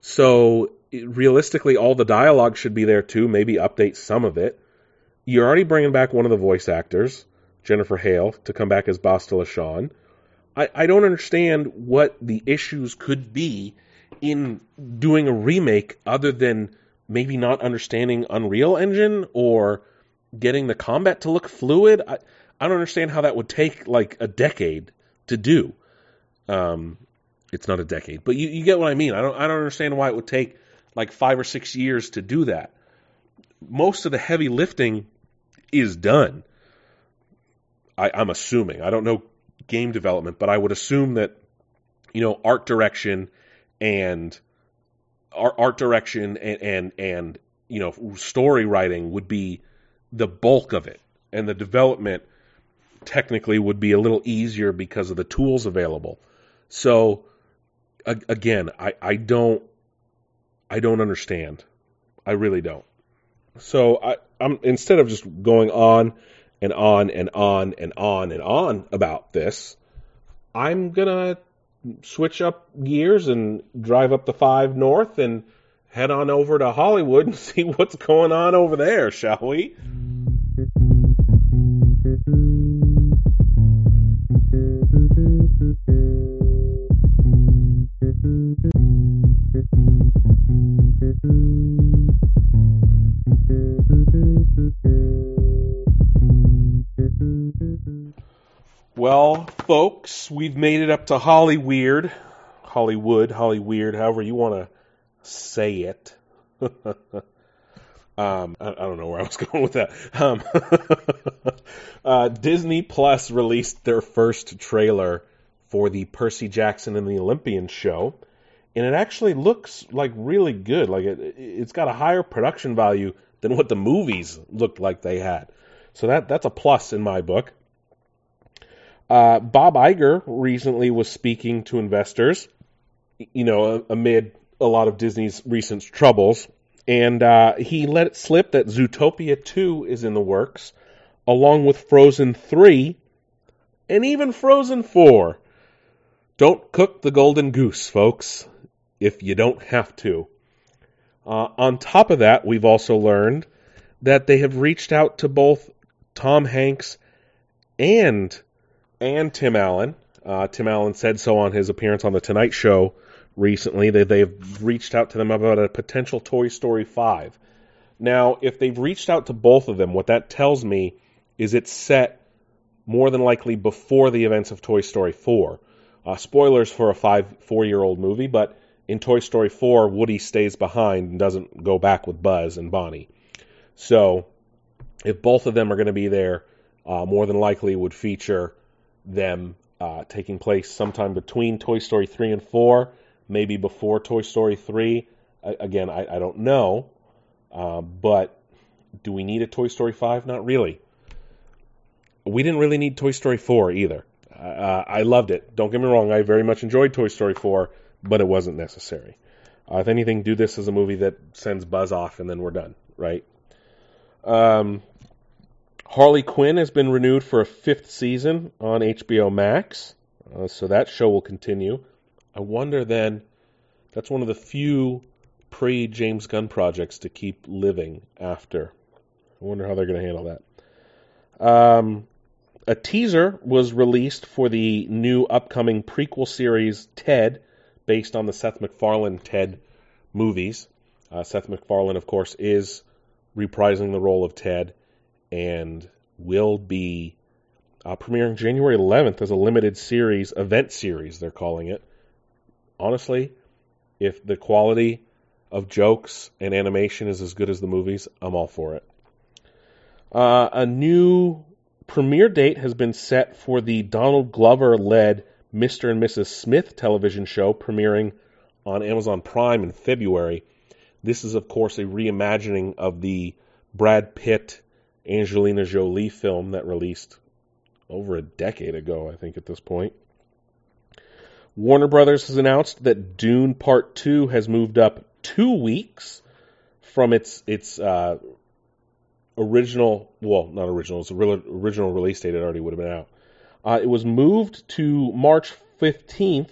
so realistically, all the dialogue should be there too. Maybe update some of it. You're already bringing back one of the voice actors, Jennifer Hale, to come back as Bastila Shan. I, I don't understand what the issues could be in doing a remake other than maybe not understanding Unreal Engine or getting the combat to look fluid. I, I don't understand how that would take like a decade to do. Um, it's not a decade, but you, you get what I mean. I don't I don't understand why it would take like five or six years to do that. Most of the heavy lifting is done. I, I'm assuming. I don't know game development, but I would assume that you know art direction and art, art direction and, and and you know story writing would be the bulk of it, and the development technically would be a little easier because of the tools available. So again, I, I don't I don't understand. I really don't. So I, I'm instead of just going on and on and on and on and on about this, I'm gonna switch up gears and drive up the five north and head on over to Hollywood and see what's going on over there, shall we? Well, folks, we've made it up to Hollyweird, Hollywood, Hollyweird, however you want to say it. um, I, I, don't know where I was going with that. Um, uh, Disney Plus released their first trailer for the Percy Jackson and the Olympian show, and it actually looks like really good. Like it, it's got a higher production value than what the movies looked like they had. So that that's a plus in my book. Uh, Bob Iger recently was speaking to investors, you know, amid a lot of Disney's recent troubles, and uh, he let it slip that Zootopia 2 is in the works, along with Frozen 3 and even Frozen 4. Don't cook the golden goose, folks, if you don't have to. Uh, on top of that, we've also learned that they have reached out to both Tom Hanks and and Tim Allen. Uh, Tim Allen said so on his appearance on the Tonight Show recently that they've reached out to them about a potential Toy Story 5. Now, if they've reached out to both of them, what that tells me is it's set more than likely before the events of Toy Story 4. Uh, spoilers for a five, four year old movie, but in Toy Story 4, Woody stays behind and doesn't go back with Buzz and Bonnie. So, if both of them are going to be there, uh, more than likely would feature them uh, taking place sometime between Toy Story 3 and 4, maybe before Toy Story 3. I, again, I, I, don't know. Uh, but do we need a Toy Story 5? Not really. We didn't really need Toy Story 4 either. Uh, I loved it. Don't get me wrong, I very much enjoyed Toy Story 4, but it wasn't necessary. Uh, if anything, do this as a movie that sends Buzz off and then we're done, right? Um, Harley Quinn has been renewed for a fifth season on HBO Max, uh, so that show will continue. I wonder then, that's one of the few pre James Gunn projects to keep living after. I wonder how they're going to handle that. Um, a teaser was released for the new upcoming prequel series Ted, based on the Seth MacFarlane Ted movies. Uh, Seth MacFarlane, of course, is reprising the role of Ted and will be uh, premiering January 11th as a limited series, event series, they're calling it. Honestly, if the quality of jokes and animation is as good as the movies, I'm all for it. Uh, a new premiere date has been set for the Donald Glover led Mr. and Mrs. Smith television show premiering on Amazon Prime in February. This is, of course, a reimagining of the Brad Pitt Angelina Jolie film that released over a decade ago, I think, at this point. Warner Brothers has announced that Dune Part 2 has moved up two weeks from its its uh, original, well, not original, its original release date. It already would have been out. Uh, it was moved to March 15th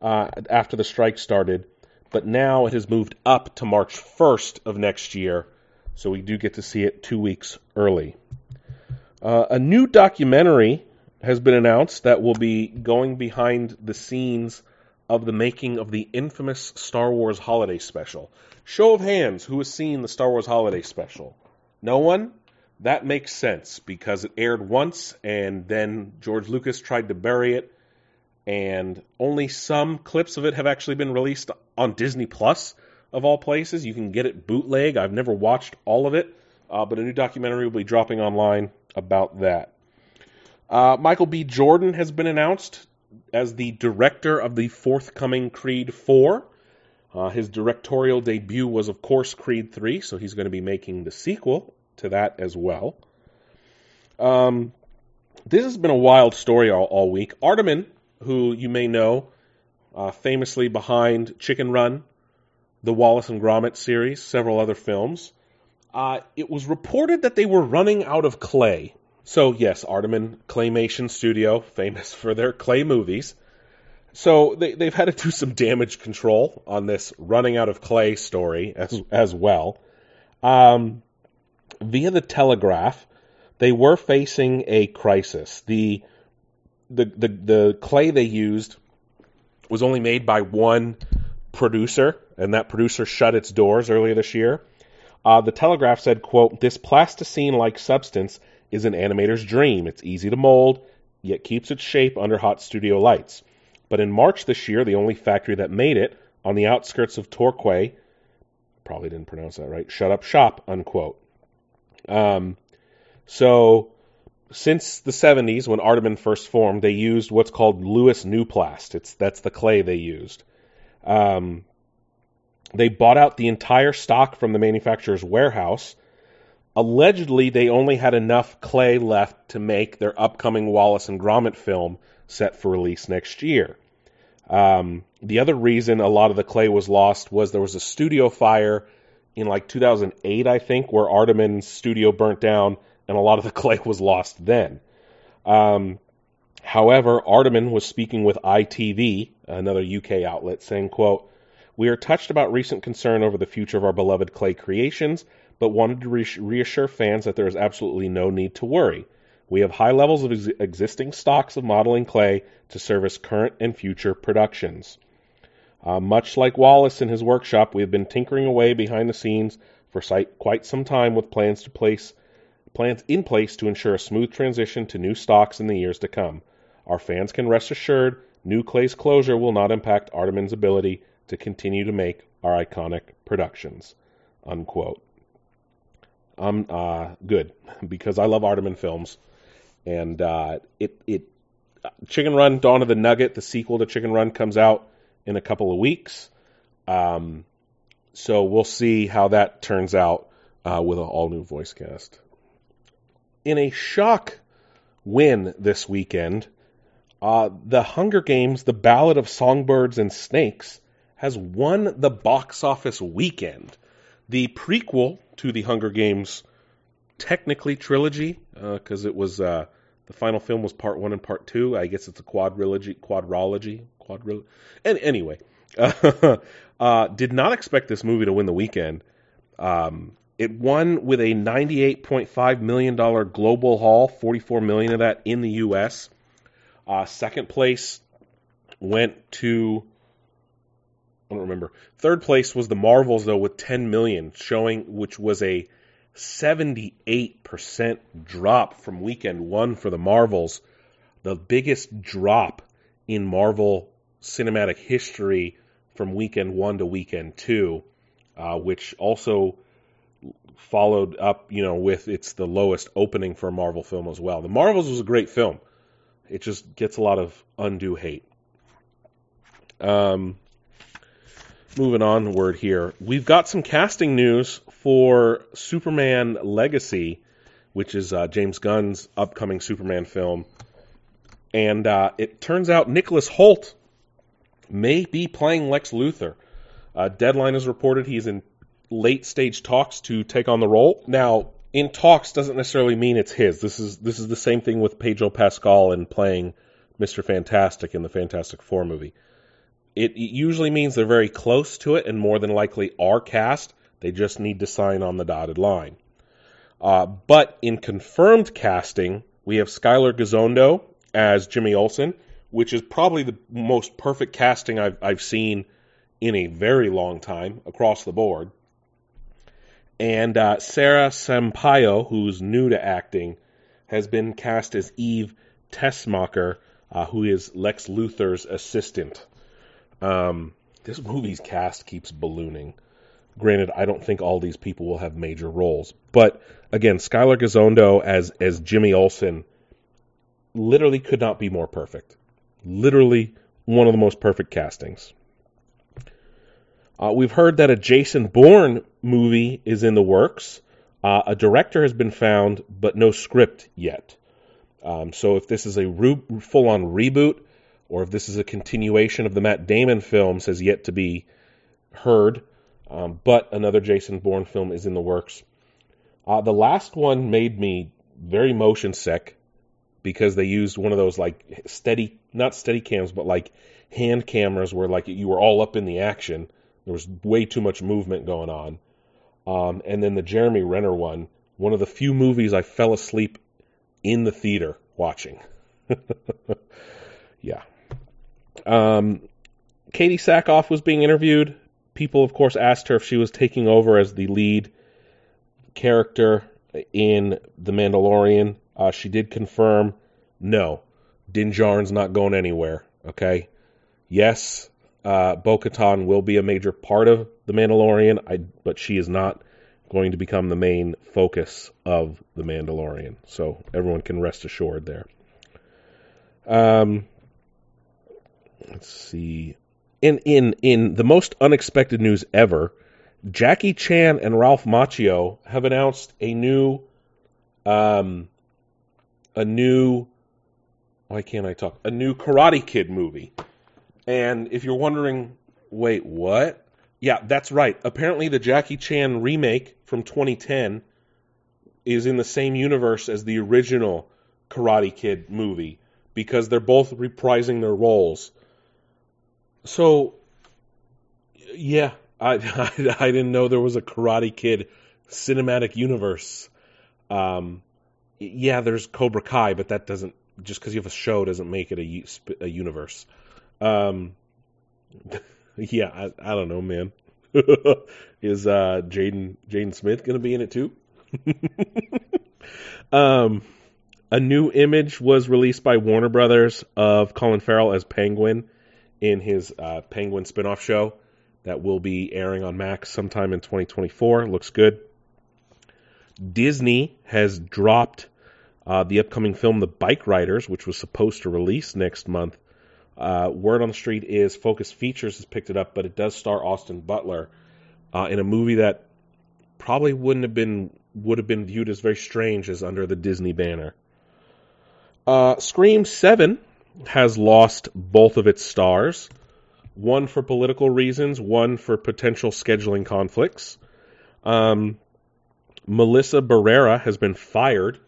uh, after the strike started, but now it has moved up to March 1st of next year so we do get to see it two weeks early. Uh, a new documentary has been announced that will be going behind the scenes of the making of the infamous Star Wars Holiday Special. Show of hands, who has seen the Star Wars Holiday Special? No one? That makes sense because it aired once and then George Lucas tried to bury it and only some clips of it have actually been released on Disney Plus, of all places. You can get it bootleg. I've never watched all of it, uh, but a new documentary will be dropping online about that. Uh, Michael B. Jordan has been announced as the director of the forthcoming Creed 4. Uh, his directorial debut was, of course, Creed 3, so he's going to be making the sequel to that as well. Um, this has been a wild story all, all week. Aardman, who you may know, uh, famously behind Chicken Run, the Wallace and Gromit series, several other films, uh, it was reported that they were running out of clay. So, yes, Aardman Claymation Studio, famous for their clay movies. So they, they've had to do some damage control on this running out of clay story as as well. Um, via the Telegraph, they were facing a crisis. The the the, the clay they used was only made by one producer, and that producer shut its doors earlier this year. Uh, the Telegraph said, "quote This plasticine-like substance is an animator's dream. It's easy to mold, yet keeps its shape under hot studio lights." But in March this year, the only factory that made it on the outskirts of Torquay, probably didn't pronounce that right, shut up shop, unquote. Um, so since the 70s, when Aardman first formed, they used what's called Lewis Newplast. It's that's the clay they used. Um, they bought out the entire stock from the manufacturer's warehouse. Allegedly, they only had enough clay left to make their upcoming Wallace and Gromit film set for release next year. Um, the other reason a lot of the clay was lost was there was a studio fire in like 2008, I think, where Aardman's studio burnt down and a lot of the clay was lost then. Um, however, Aardman was speaking with ITV, another UK outlet, saying, quote, We are touched about recent concern over the future of our beloved clay creations, but wanted to reassure fans that there is absolutely no need to worry. We have high levels of ex- existing stocks of modeling clay to service current and future productions. Uh, much like Wallace in his workshop, we have been tinkering away behind the scenes for quite some time with plans to place plans in place to ensure a smooth transition to new stocks in the years to come. Our fans can rest assured Newclay's closure will not impact Aardman's ability to continue to make our iconic productions. Unquote. I'm uh, good because I love Aardman films and uh, it it Chicken Run Dawn of the Nugget, the sequel to Chicken Run, comes out in a couple of weeks. Um, so we'll see how that turns out uh, with an all new voice cast. In a shock win this weekend, uh, the Hunger Games: The Ballad of Songbirds and Snakes has won the box office weekend. The prequel to the Hunger Games technically trilogy because uh, it was uh, the final film was part one and part two. I guess it's a quadrilogy, quadrology, quadril. And anyway, uh, did not expect this movie to win the weekend. Um, it won with a $98.5 million global haul, 44 million of that in the U.S. Uh, second place went to I don't remember. Third place was the Marvels though with 10 million, showing which was a 78% drop from weekend one for the Marvels, the biggest drop in Marvel cinematic history from weekend one to weekend two, uh, which also followed up, you know, with it's the lowest opening for a Marvel film as well. The Marvels was a great film. It just gets a lot of undue hate. Um, moving onward here, we've got some casting news for Superman Legacy, which is uh, James Gunn's upcoming Superman film. And uh, it turns out Nicholas Hoult may be playing Lex Luthor. Uh, Deadline has reported he's in late stage talks to take on the role. Now, in talks doesn't necessarily mean it's his. This is this is the same thing with Pedro Pascal and playing Mr. Fantastic in the Fantastic Four movie. It usually means they're very close to it and more than likely are cast. They just need to sign on the dotted line. Uh, but in confirmed casting, we have Skyler Gisondo as Jimmy Olsen, which is probably the most perfect casting I've, I've seen in a very long time across the board. And uh, Sara Sampaio, who's new to acting, has been cast as Eve Tessmacher, uh, who is Lex Luthor's assistant. Um, this movie's cast keeps ballooning. Granted, I don't think all these people will have major roles, but again, Skyler Gisondo as as Jimmy Olsen literally could not be more perfect. Literally one of the most perfect castings. Uh, we've heard that a Jason Bourne movie is in the works. Uh, a director has been found, but no script yet. Um, so if this is a re- full-on reboot, or if this is a continuation of the Matt Damon films, has yet to be heard. Um, but another Jason Bourne film is in the works. Uh, the last one made me very motion sick because they used one of those like steady, not steady cams, but like hand cameras where like you were all up in the action. There was way too much movement going on. Um, and then the Jeremy Renner one, one of the few movies I fell asleep in the theater watching. yeah. Um, Katee Sackhoff was being interviewed. People, of course, asked her if she was taking over as the lead character in The Mandalorian. Uh, she did confirm, no, Din Djarin's not going anywhere. Okay, yes, uh, Bo-Katan will be a major part of The Mandalorian, I, but she is not going to become the main focus of The Mandalorian. So everyone can rest assured there. Um, let's see. In in in the most unexpected news ever, Jackie Chan and Ralph Macchio have announced a new um a new why can't I talk? A new Karate Kid movie. And if you're wondering, wait, what? Yeah, that's right. Apparently the Jackie Chan remake from 2010 is in the same universe as the original Karate Kid movie because they're both reprising their roles. So yeah, I, I, I didn't know there was a Karate Kid cinematic universe. Um, yeah, there's Cobra Kai, but that doesn't just because you have a show doesn't make it a, a universe. Um, yeah, I, I don't know, man. Is uh, Jaden Jaden Smith going to be in it too? um, a new image was released by Warner Brothers of Colin Farrell as Penguin in his uh, Penguin spinoff show that will be airing on Max sometime in 2024. Looks good. Disney has dropped uh, the upcoming film The Bike Riders, which was supposed to release next month. Uh, word on the street is Focus Features has picked it up, but it does star Austin Butler uh, in a movie that probably wouldn't have been would have been viewed as very strange as under the Disney banner. Uh, Scream Seven has lost both of its stars, one for political reasons, one for potential scheduling conflicts. Um, Melissa Barrera has been fired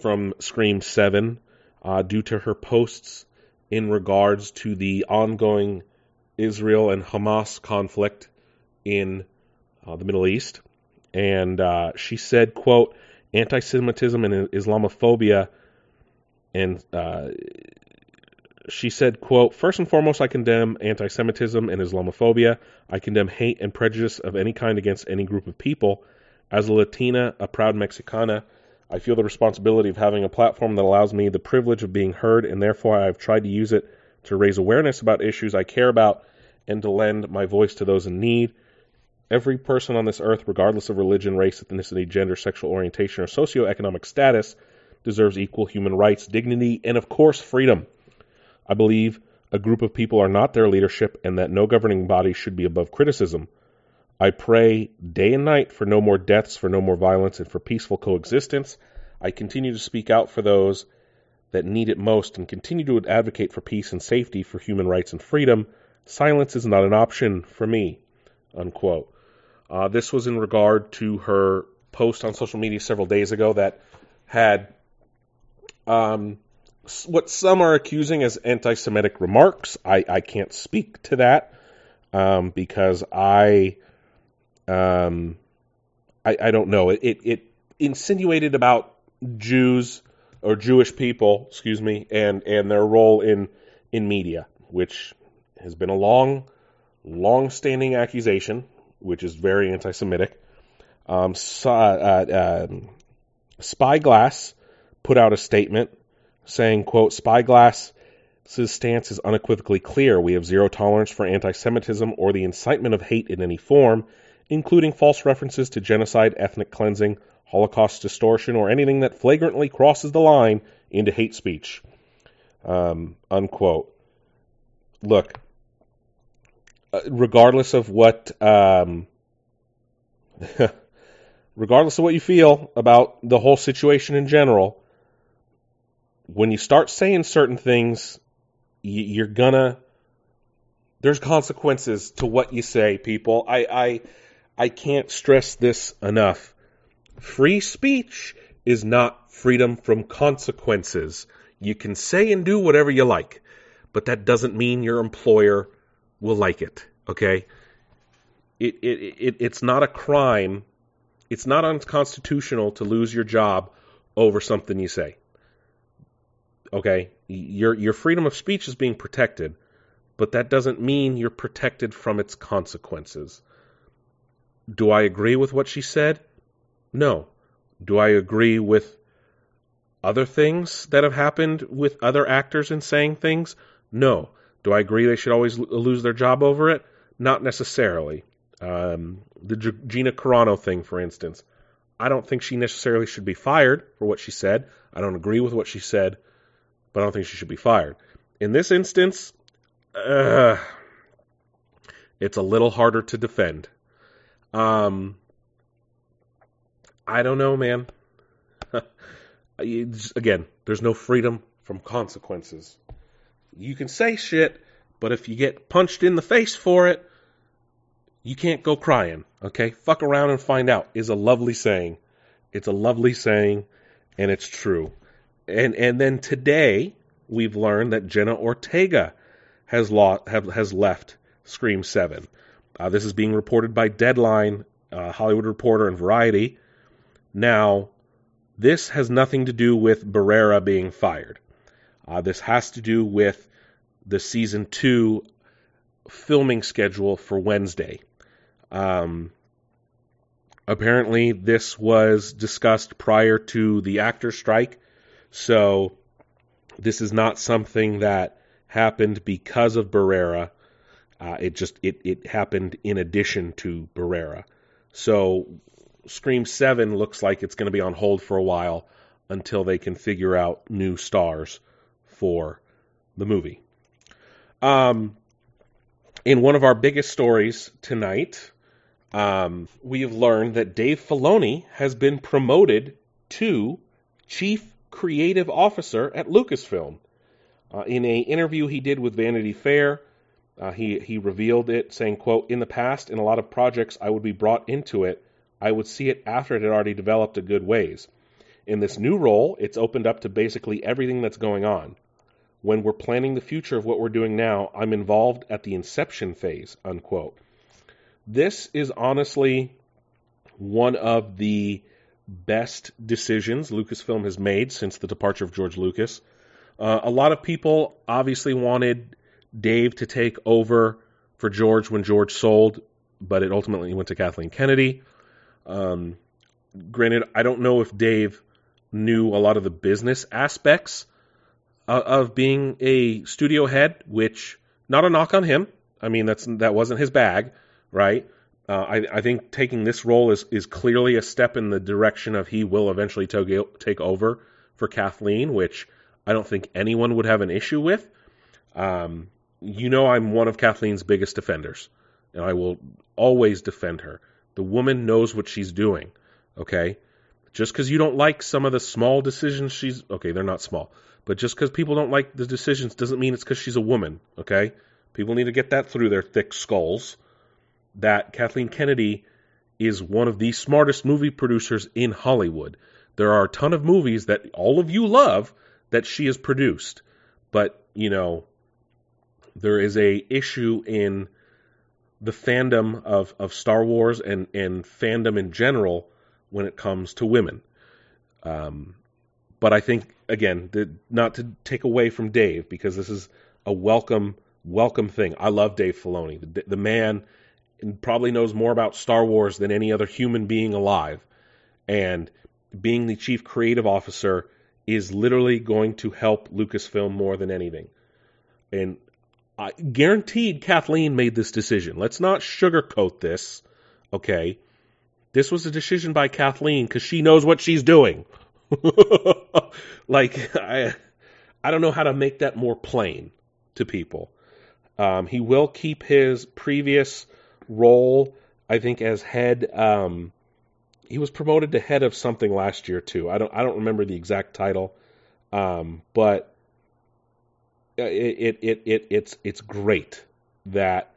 from Scream 7 uh, due to her posts in regards to the ongoing Israel and Hamas conflict in uh, the Middle East. And uh, she said, quote, anti-Semitism and Islamophobia and uh, she said, quote, First and foremost, I condemn anti Semitism and Islamophobia. I condemn hate and prejudice of any kind against any group of people. As a Latina, a proud Mexicana, I feel the responsibility of having a platform that allows me the privilege of being heard, and therefore I have tried to use it to raise awareness about issues I care about and to lend my voice to those in need. Every person on this earth, regardless of religion, race, ethnicity, gender, sexual orientation, or socioeconomic status, deserves equal human rights, dignity, and of course, freedom. I believe a group of people are not their leadership and that no governing body should be above criticism. I pray day and night for no more deaths, for no more violence, and for peaceful coexistence. I continue to speak out for those that need it most and continue to advocate for peace and safety, for human rights and freedom. Silence is not an option for me. Unquote. Uh, this was in regard to her post on social media several days ago that had um, what some are accusing as anti Semitic remarks. I, I can't speak to that um, because I um, I, I don't know. It, it, it insinuated about Jews or Jewish people, excuse me, and and their role in in media, which has been a long, long-standing accusation, which is very anti-Semitic. Um, so, uh, uh, um, Spyglass put out a statement saying, "quote Spyglass His stance is unequivocally clear. We have zero tolerance for anti Semitism or the incitement of hate in any form, including false references to genocide, ethnic cleansing, Holocaust distortion, or anything that flagrantly crosses the line into hate speech. Um, unquote. Look, uh, regardless of what, um, regardless of what you feel about the whole situation in general, when you start saying certain things, you're gonna. There's consequences to what you say, people. I, I, I can't stress this enough. Free speech is not freedom from consequences. You can say and do whatever you like, but that doesn't mean your employer will like it. Okay? It, it, it, it's not a crime. It's not unconstitutional to lose your job over something you say. Okay? Your, your freedom of speech is being protected, but that doesn't mean you're protected from its consequences. Do I agree with what she said? No. Do I agree with other things that have happened with other actors in saying things? No. Do I agree they should always lose their job over it? Not necessarily. Um, the G- Gina Carano thing, for instance, I don't think she necessarily should be fired for what she said. I don't agree with what she said, but I don't think she should be fired. In this instance, uh, it's a little harder to defend. Um, I don't know, man. Again, there's no freedom from consequences. You can say shit, but if you get punched in the face for it, you can't go crying. Okay? Fuck around and find out is a lovely saying. It's a lovely saying, and it's true. And and then today we've learned that Jenna Ortega has lost, have, has left Scream Seven. Uh, this is being reported by Deadline, uh, Hollywood Reporter, and Variety. Now, this has nothing to do with Barrera being fired. Uh, this has to do with the season two filming schedule for Wednesday. Um, apparently, this was discussed prior to the actor strike, so this is not something that happened because of Barrera. Uh, it just it it happened in addition to Barrera. So Scream Seven looks like it's going to be on hold for a while until they can figure out new stars for the movie. Um, in one of our biggest stories tonight, um, we have learned that Dave Filoni has been promoted to Chief Creative Officer at Lucasfilm. Uh, in an interview he did with Vanity Fair, uh, he he revealed it, saying, "quote In the past, in a lot of projects, I would be brought into it. I would see it after it had already developed a good ways. In this new role, it's opened up to basically everything that's going on when we're planning the future of what we're doing now, I'm involved at the inception phase, unquote. This is honestly one of the best decisions Lucasfilm has made since the departure of George Lucas. Uh, a lot of people obviously wanted Dave to take over for George when George sold, but it ultimately went to Kathleen Kennedy. Um, granted, I don't know if Dave knew a lot of the business aspects uh, of being a studio head, which not a knock on him. I mean, that's that wasn't his bag, right? Uh, I, I, think taking this role is is clearly a step in the direction of he will eventually to, take over for Kathleen, which I don't think anyone would have an issue with. Um, you know, I'm one of Kathleen's biggest defenders, and I will always defend her. The woman knows what she's doing. Okay, just because you don't like some of the small decisions she's okay, they're not small, but just because people don't like the decisions doesn't mean it's because she's a woman, okay? People need to get that through their thick skulls that Kathleen Kennedy is one of the smartest movie producers in Hollywood. There are a ton of movies that all of you love that she has produced, but, you know, there is a issue in the fandom of, of Star Wars and, and fandom in general when it comes to women. Um, but I think again, the, not to take away from Dave because this is a welcome welcome thing. I love Dave Filoni. The, the man probably knows more about Star Wars than any other human being alive, and being the chief creative officer is literally going to help Lucasfilm more than anything. And I guaranteed Kathleen made this decision. Let's not sugarcoat this, okay? This was a decision by Kathleen because she knows what she's doing. like I, I don't know how to make that more plain to people. Um, he will keep his previous role, I think, as head. Um, he was promoted to head of something last year too. I don't I don't remember the exact title, um, but Uh, it, it it it it's it's great that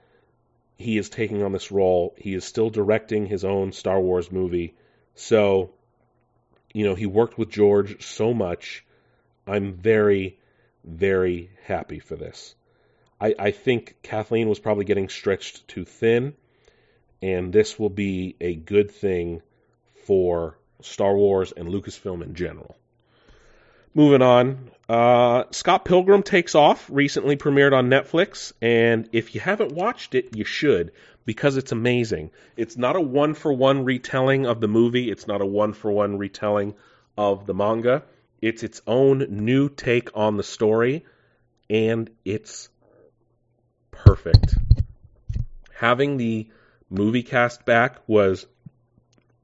he is taking on this role. He is still directing his own Star Wars movie, so you know he worked with George so much. I'm very very happy for this. I, I think Kathleen was probably getting stretched too thin, and this will be a good thing for Star Wars and Lucasfilm in general. Moving on, uh, Scott Pilgrim takes off. Recently premiered on Netflix, and if you haven't watched it, you should because it's amazing. It's not a one for one retelling of the movie. It's not a one for one retelling of the manga. It's its own new take on the story, and it's perfect. Having the movie cast back was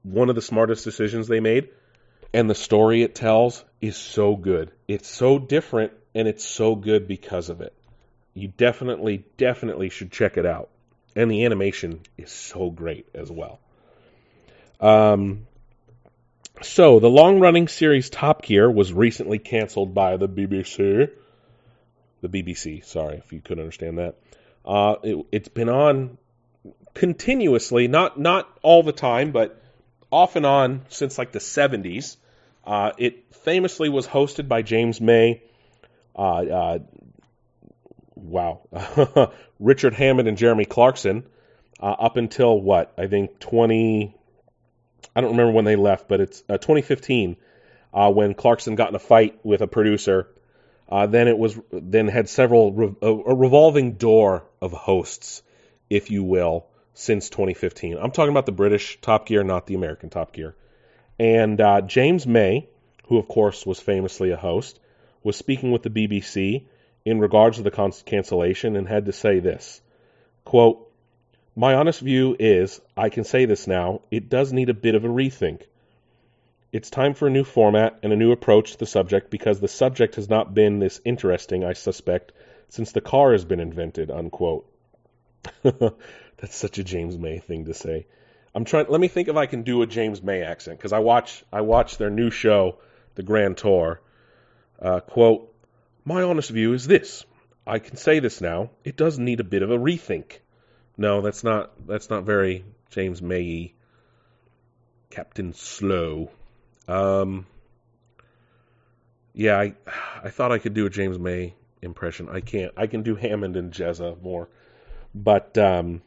one of the smartest decisions they made, and the story it tells is so good. It's so different, and it's so good because of it. You definitely, definitely should check it out. And the animation is so great as well. Um, so, the long running series Top Gear was recently canceled by the BBC. The BBC, sorry if you couldn't understand that. Uh, it, it's been on continuously, not not all the time, but off and on since like the 70s. Uh, it famously was hosted by James May. Uh, uh wow, Richard Hammond and Jeremy Clarkson uh, up until what I think 20. I don't remember when they left, but it's uh, 2015 when Clarkson got in a fight with a producer then it was then had several re- a revolving door of hosts, if you will, since 2015. I'm talking about the British Top Gear, not the American Top Gear. And uh, James May, who of course was famously a host, was speaking with the BBC in regards to the con- cancellation and had to say this quote, My honest view is, I can say this now, it does need a bit of a rethink. It's time for a new format and a new approach to the subject because the subject has not been this interesting, I suspect, since the car has been invented, unquote. That's such a James May thing to say. I'm trying let me think if I can do a James May accent because I watch I watch their new show, The Grand Tour. Uh, quote, my honest view is this. I can say this now. It does need a bit of a rethink. No, that's not that's not very James May Captain Slow. Um, yeah, I I thought I could do a James May impression. I can't. I can do Hammond and Jezza more, but um,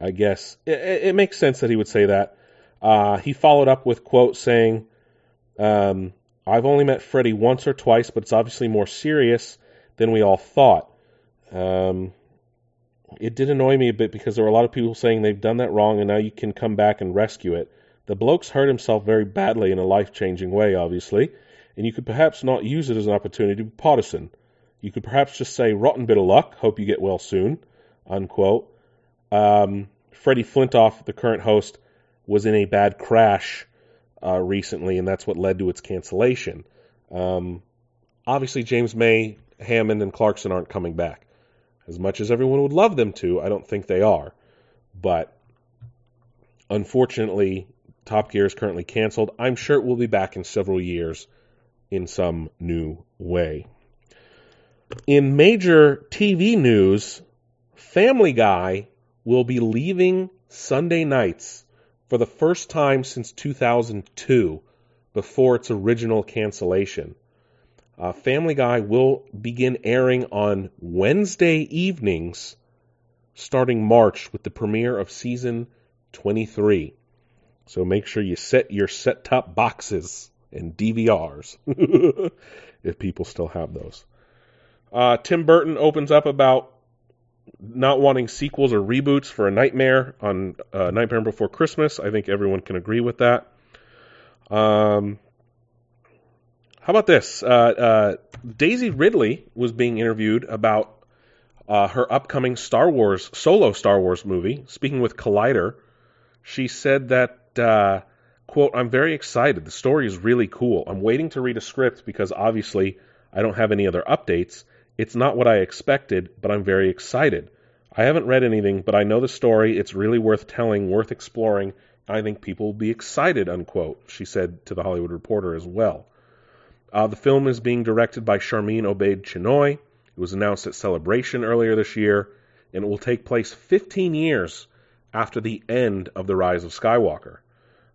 I guess it, it, makes sense that he would say that. Uh, he followed up with quote saying, um, "I've only met Freddie once or twice, but it's obviously more serious than we all thought." Um, it did annoy me a bit because there were a lot of people saying they've done that wrong and now you can come back and rescue it. The bloke's hurt himself very badly in a life changing way, obviously, and you could perhaps not use it as an opportunity to be partisan. You could perhaps just say, rotten bit of luck, hope you get well soon, unquote. Um, Freddie Flintoff, the current host, was in a bad crash uh, recently, and that's what led to its cancellation. Um, obviously, James May, Hammond, and Clarkson aren't coming back. As much as everyone would love them to, I don't think they are. But unfortunately, Top Gear is currently canceled. I'm sure it will be back in several years in some new way. In major TV news, Family Guy will be leaving Sunday nights for the first time since 2002 before its original cancellation. Uh, Family Guy will begin airing on Wednesday evenings starting March with the premiere of season 23. So make sure you set your set top boxes and DVRs if people still have those. Uh, Tim Burton opens up about not wanting sequels or reboots for a Nightmare on uh, Nightmare Before Christmas. I think everyone can agree with that. Um, How about this? Uh, uh, Daisy Ridley was being interviewed about uh, her upcoming Star Wars solo Star Wars movie. Speaking with Collider, she said that uh, quote I'm very excited. The story is really cool. I'm waiting to read a script because obviously I don't have any other updates. It's not what I expected, but I'm very excited. I haven't read anything, but I know the story. It's really worth telling, worth exploring. I think people will be excited, unquote, she said to the Hollywood Reporter as well. Uh, the film is being directed by Sharmeen Obaid Chinoy. It was announced at Celebration earlier this year, and it will take place 15 years after the end of The Rise of Skywalker.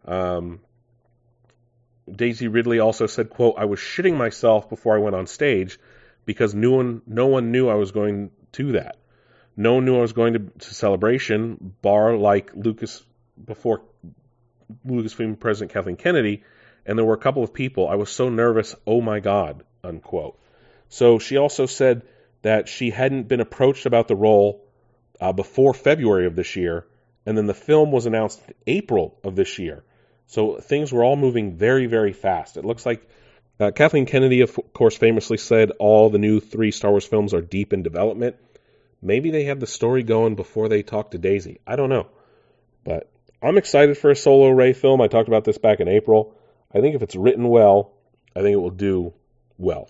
Um, Daisy Ridley also said, quote, I was shitting myself before I went on stage because no one, no one knew I was going to that. No one knew I was going to, to Celebration, bar like Lucas before Lucasfilm President Kathleen Kennedy, and there were a couple of people. I was so nervous, oh my God, unquote. So she also said that she hadn't been approached about the role uh, before February of this year, and then the film was announced in April of this year. So things were all moving very, very fast. It looks like uh, Kathleen Kennedy, of course, famously said all the new three Star Wars films are deep in development. Maybe they had the story going before they talked to Daisy. I don't know. But I'm excited for a solo Rey film. I talked about this back in April. I think if it's written well, I think it will do well.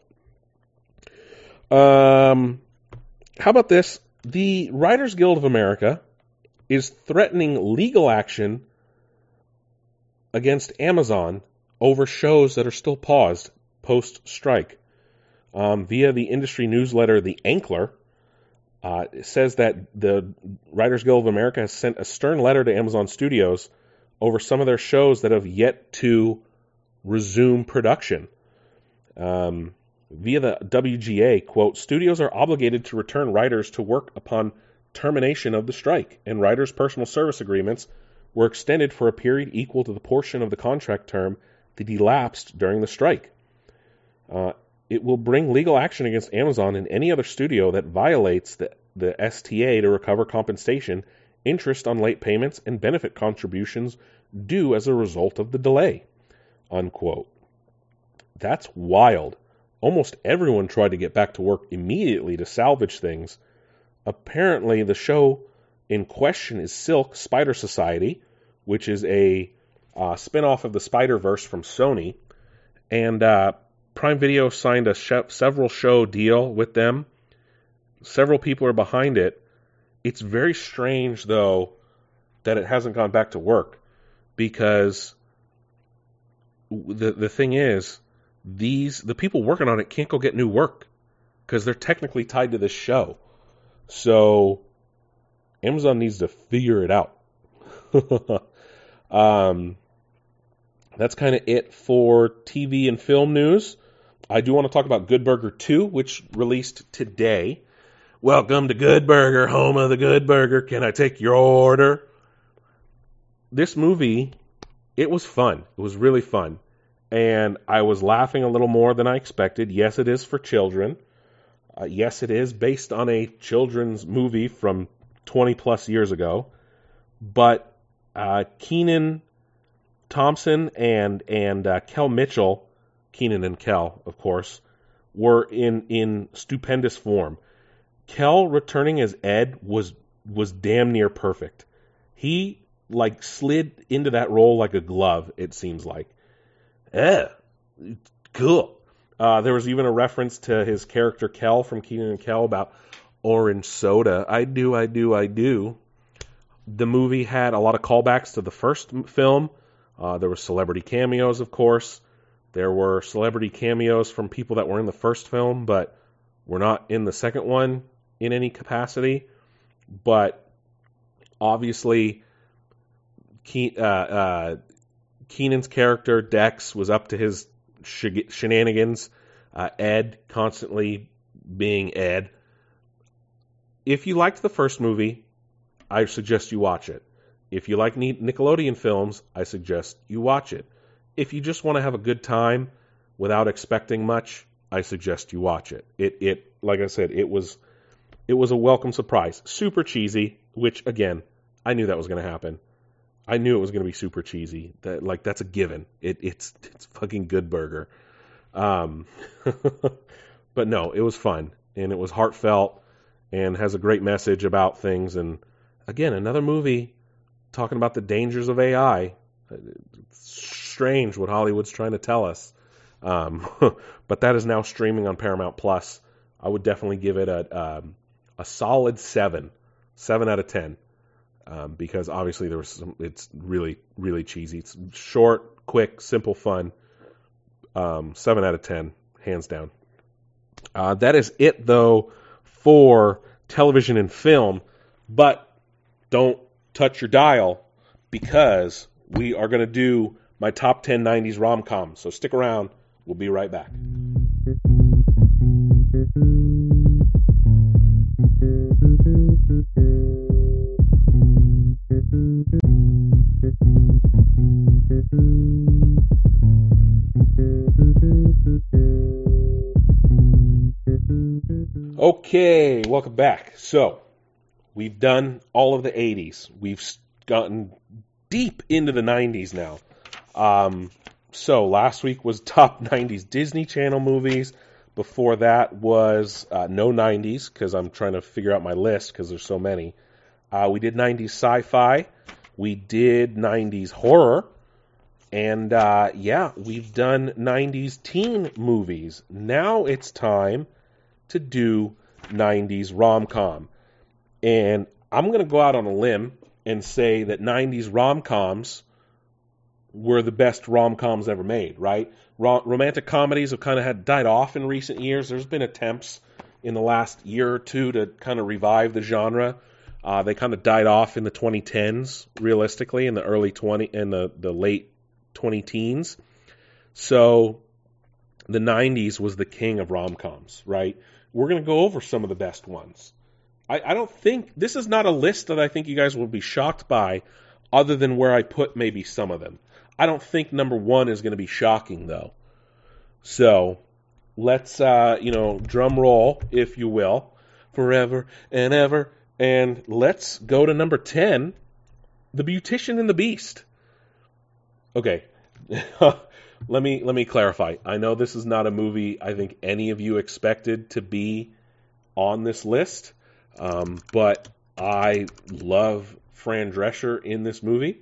Um, how about this? The Writers Guild of America is threatening legal action against Amazon over shows that are still paused post strike. Um, via the industry newsletter, The Ankler, uh, says that the Writers Guild of America has sent a stern letter to Amazon Studios over some of their shows that have yet to resume production. Um, via the WGA, quote, studios are obligated to return writers to work upon termination of the strike, and writers' personal service agreements were extended for a period equal to the portion of the contract term that elapsed during the strike. Uh, it will bring legal action against Amazon and any other studio that violates the, the STA to recover compensation, interest on late payments, and benefit contributions due as a result of the delay. Unquote. That's wild. Almost everyone tried to get back to work immediately to salvage things. Apparently, the show in question is Silk Spider Society, which is a uh, spin off of the Spider Verse from Sony. And uh, Prime Video signed a several show deal with them. Several people are behind it. It's very strange, though, that it hasn't gone back to work because the the thing is, these the people working on it can't go get new work because they're technically tied to this show. So Amazon needs to figure it out. um, that's kind of it for TV and film news. I do want to talk about Good Burger 2, which released today. Welcome to Good Burger, home of the Good Burger. Can I take your order? This movie, it was fun. It was really fun. And I was laughing a little more than I expected. Yes, it is for children. Uh, yes, it is based on a children's movie from 20 plus years ago. But uh, Kenan Thompson and and uh, Kel Mitchell, Kenan and Kel, of course, were in in stupendous form. Kel returning as Ed was was damn near perfect. He like slid into that role like a glove. It seems like. Eh, cool. Uh, there was even a reference to his character Kel from Kenan and Kel about orange soda. I do, I do, I do. The movie had a lot of callbacks to the first film. Uh, there were celebrity cameos, of course. There were celebrity cameos from people that were in the first film, but were not in the second one in any capacity. But obviously, Ke- uh, uh, Kenan's character Dex was up to his sh- shenanigans. Uh, Ed constantly being Ed if you liked the first movie, I suggest you watch it. If you like Nickelodeon films, I suggest you watch it. If you just want to have a good time without expecting much, I suggest you watch it. It it like I said, it was it was a welcome surprise. Super cheesy, which again, I knew that was going to happen. I knew it was going to be super cheesy. That like that's a given. It it's it's fucking good burger. Um, but no, it was fun and it was heartfelt and has a great message about things. And again, another movie talking about the dangers of AI. Strange what Hollywood's trying to tell us. Um, but that is now streaming on Paramount Plus. I would definitely give it a um, a solid seven, seven out of ten, um, because obviously there was some. It's really really cheesy. It's short, quick, simple, fun. Um, seven out of ten, hands down. Uh, that is it though for television and film, but don't touch your dial because we are going to do my top 10 90s rom coms. So stick around. We'll be right back. Okay, welcome back. So, we've done all of the 80s. We've gotten deep into the 90s now. Um, so, last week was top 90s Disney Channel movies. Before that was uh, no 90s because I'm trying to figure out my list because there's so many. Uh, we did 90s sci fi. We did 90s horror. And uh, yeah, we've done 90s teen movies. Now it's time to do 90s rom com. And I'm going to go out on a limb and say that 90s rom coms were the best rom coms ever made, right? Ro- romantic comedies have kind of had died off in recent years. There's been attempts in the last year or two to kind of revive the genre. Uh, they kind of died off in the 2010s, realistically, in the early 20 in the, the late 20 teens. So the 90s was the king of rom coms, right? we're going to go over some of the best ones. I, I don't think this is not a list that I think you guys will be shocked by, other than where I put maybe some of them. I don't think number one is going to be shocking though. So let's uh, you know drum roll, if you will, forever and ever, and let's go to number ten, The Beautician and the Beast. Okay. let me let me clarify. I know this is not a movie I think any of you expected to be on this list, um, but I love Fran Drescher in this movie.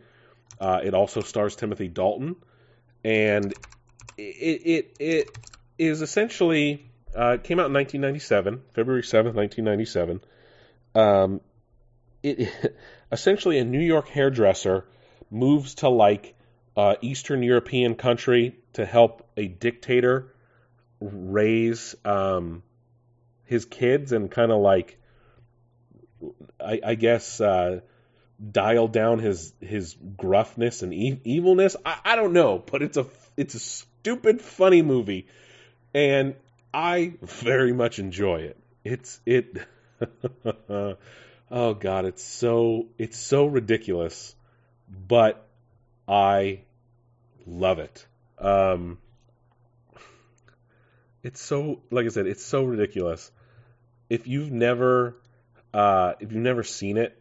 Uh, it also stars Timothy Dalton, and it it, it is essentially uh, came out in 1997, February 7th, 1997. Um, it essentially a New York hairdresser moves to like uh, Eastern European country to help a dictator raise um, his kids and kind of like, I, I guess, uh, dial down his his gruffness and e- evilness. I, I don't know, but it's a it's a stupid funny movie, and I very much enjoy it. It's it. oh God, it's so it's so ridiculous, but I love it. Um, it's so, like I said, it's so ridiculous. If you've never, uh, if you've never seen it,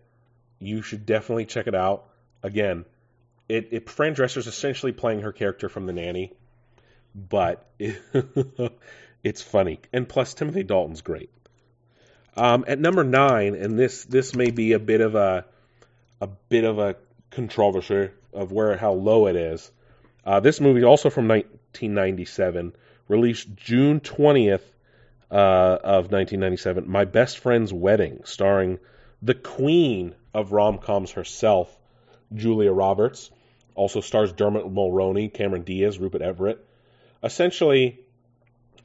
you should definitely check it out. Again, it, it Fran Drescher's essentially playing her character from The Nanny, but it, it's funny, and plus Timothy Dalton's great. Um, at number nine, and this this may be a bit of a a bit of a controversy of where how low it is. Uh, this movie, also from 1997, released June 20th uh, of 1997. My Best Friend's Wedding, starring the queen of rom coms herself, Julia Roberts. Also stars Dermot Mulroney, Cameron Diaz, Rupert Everett. Essentially,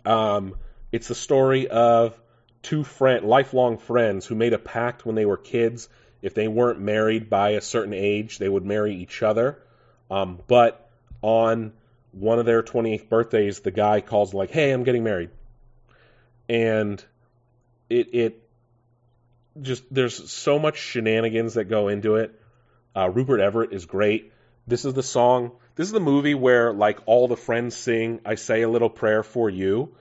um, it's the story of two friend, lifelong friends who made a pact when they were kids. If they weren't married by a certain age, they would marry each other. Um, but on one of their 28th birthdays, the guy calls like, "Hey, I'm getting married," and it it just there's so much shenanigans that go into it. Uh, Rupert Everett is great. This is the song. This is the movie where like all the friends sing "I Say a Little Prayer for You."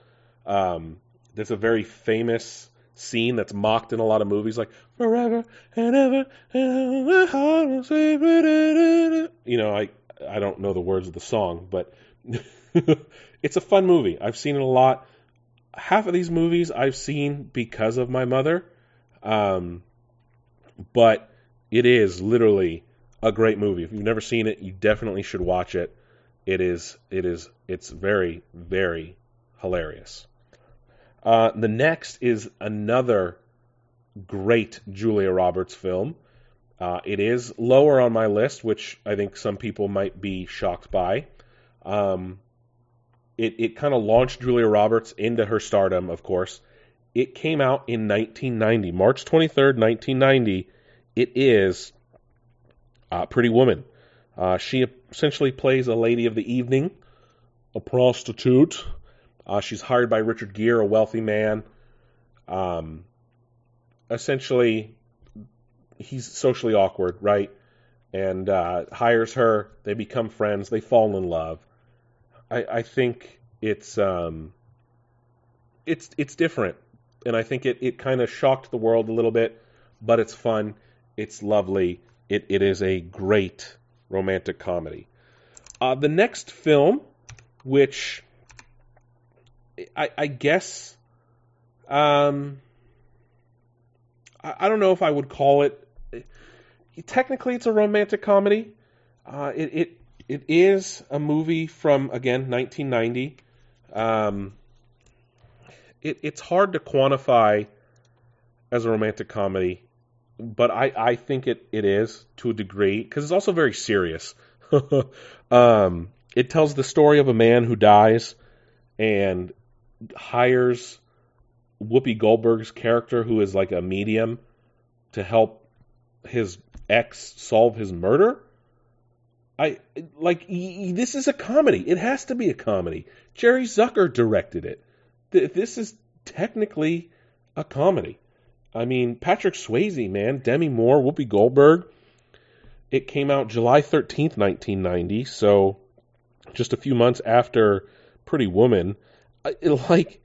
Um, there's a very famous scene that's mocked in a lot of movies, like "Forever and ever." And ever you know, like I don't know the words of the song, but it's a fun movie. I've seen it a lot. Half of these movies I've seen because of my mother, um, but it is literally a great movie. If you've never seen it, you definitely should watch it. It is it is it's very very hilarious. Uh, the next is another great Julia Roberts film. Uh, it is lower on my list, which I think some people might be shocked by. Um, it it kind of launched Julia Roberts into her stardom, of course. It came out in 1990, March 23rd, 1990. It is uh, Pretty Woman. Uh, she essentially plays a lady of the evening, a prostitute. Uh, she's hired by Richard Gere, a wealthy man. Um, essentially, he's socially awkward, right? And uh, hires her. They become friends. They fall in love. I, I think it's um, it's it's different, and I think it, it kind of shocked the world a little bit, but it's fun. It's lovely. It, it is a great romantic comedy. Uh, the next film, which I, I guess, um, I, I, don't know if I would call it. Technically, it's a romantic comedy. Uh, it, it it is a movie from again 1990. Um, it, it's hard to quantify as a romantic comedy but I, I think it, it is to a degree because it's also very serious. um, it tells the story of a man who dies and hires Whoopi Goldberg's character, who is like a medium, to help his ex solve his murder. I like this is a comedy. It has to be a comedy. Jerry Zucker directed it. This is technically a comedy. I mean, Patrick Swayze, man, Demi Moore, Whoopi Goldberg. It came out July 13th, 1990, so just a few months after Pretty Woman. It, like,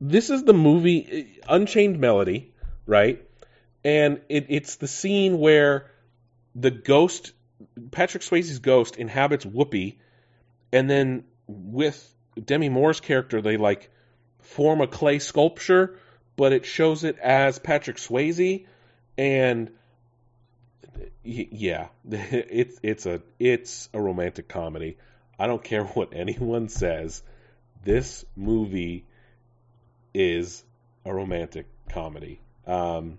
this is the movie uh, Unchained Melody, right? And it, it's the scene where the ghost, Patrick Swayze's ghost, inhabits Whoopi, and then with Demi Moore's character, they like form a clay sculpture but it shows it as Patrick Swayze, and yeah, it's it's a it's a romantic comedy. I don't care what anyone says. This movie is a romantic comedy. Um,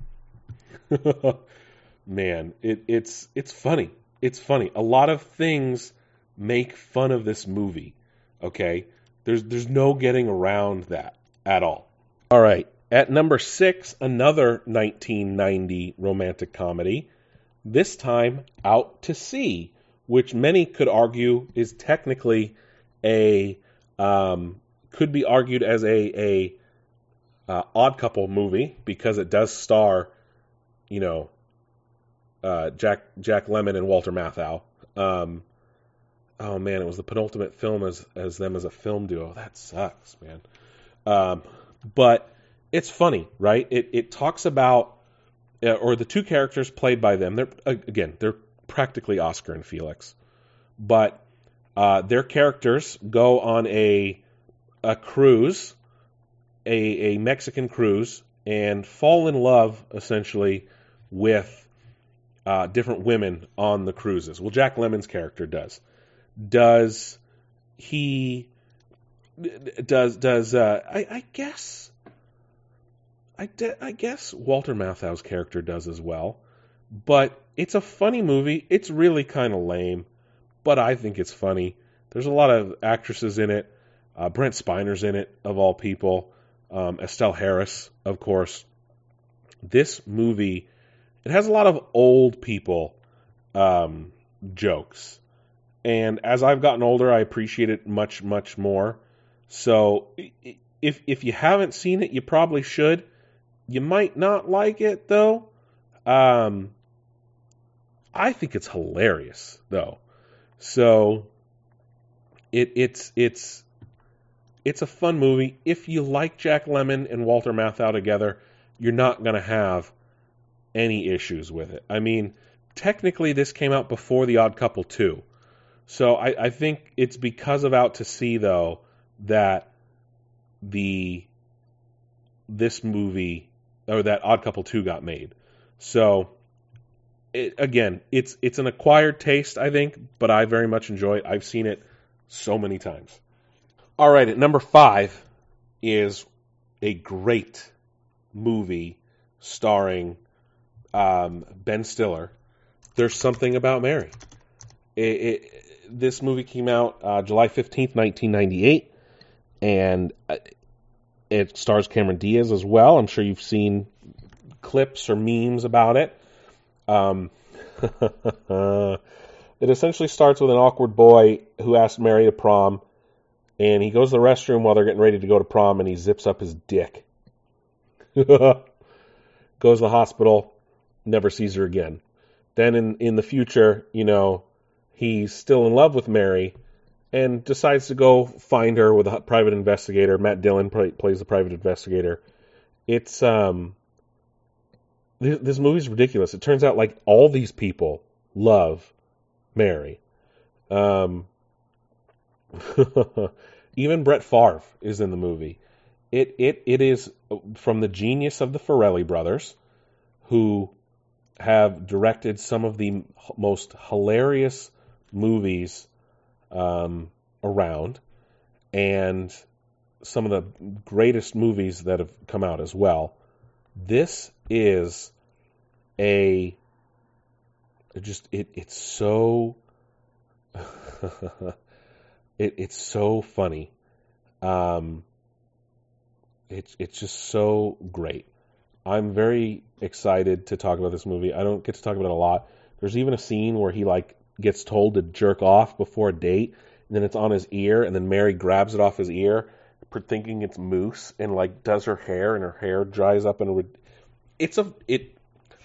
man, it, it's it's funny. It's funny. A lot of things make fun of this movie. Okay, there's there's no getting around that at all. All right, at number six, another 1990 romantic comedy, this time Out to Sea, which many could argue is technically a um, could be argued as a a uh, odd couple movie because it does star, you know, uh, Jack Jack Lemmon and Walter Matthau. Um, oh man, it was the penultimate film as as them as a film duo. That sucks, man. Um, but it's funny, right? It it talks about uh, or the two characters played by them. They're again, they're practically Oscar and Felix, but uh, their characters go on a a cruise, a a Mexican cruise, and fall in love essentially with uh, different women on the cruises. Well, Jack Lemmon's character does. Does he? Does does uh, I, I guess I, de- I guess Walter Matthau's character does as well. But it's a funny movie. It's really kind of lame, but I think it's funny. There's a lot of actresses in it. Uh, Brent Spiner's in it, of all people. Um, Estelle Harris, of course. This movie, it has a lot of old people um, jokes. And as I've gotten older, I appreciate it much, much more. So if if you haven't seen it, you probably should. You might not like it though. Um, I think it's hilarious though. So it it's it's it's a fun movie. If you like Jack Lemmon and Walter Matthau together, you're not to have any issues with it. I mean, technically this came out before The Odd Couple 2. So I, I think it's because of Out to Sea though that the this movie or that Odd Couple two got made. So it, again, it's it's an acquired taste, I think, but I very much enjoy it. I've seen it so many times. All right, at number five is a great movie starring um, Ben Stiller. There's something about Mary. It, it, this movie came out uh, July 15th, 1998, and uh, it stars Cameron Diaz as well. I'm sure you've seen clips or memes about it. Um, it essentially starts with an awkward boy who asks Mary to prom, and he goes to the restroom while they're getting ready to go to prom, and he zips up his dick. goes to the hospital, never sees her again. Then in in the future, you know, he's still in love with Mary, and decides to go find her with a private investigator. Matt Dillon play, plays the private investigator. It's um this, this movie's ridiculous. It turns out like all these people love Mary. Um, even Brett Favre is in the movie. It it it is from the genius of the Farrelly brothers, who have directed some of the most hilarious movies um, around, and some of the greatest movies that have come out as well. This is a it just it it's so it it's so funny. Um it's it's just so great. I'm very excited to talk about this movie. I don't get to talk about it a lot. There's even a scene where he like gets told to jerk off before a date, and then it's on his ear, and then Mary grabs it off his ear, thinking it's moose, and like does her hair, and her hair dries up, and it's a it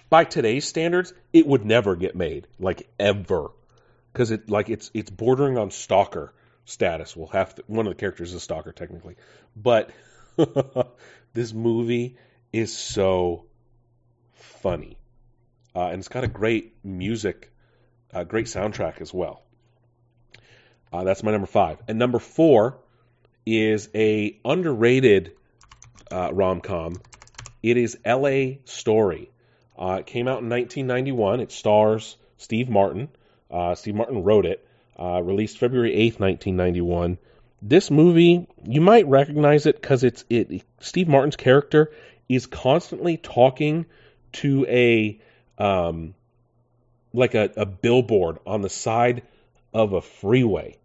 by today's standards, it would never get made, like ever, because it like it's it's bordering on stalker status. We'll have to, one of the characters is a stalker technically, but this movie is so funny, uh, and it's got a great music, a great soundtrack as well. Uh, that's my number five, and number four is a underrated uh, rom com. It is L.A. Story. Uh, it came out in 1991. It stars Steve Martin. Uh, Steve Martin wrote it. Uh, released February 8th, 1991. This movie, you might recognize it because it's it. Steve Martin's character is constantly talking to a um, like a, a billboard on the side of a freeway.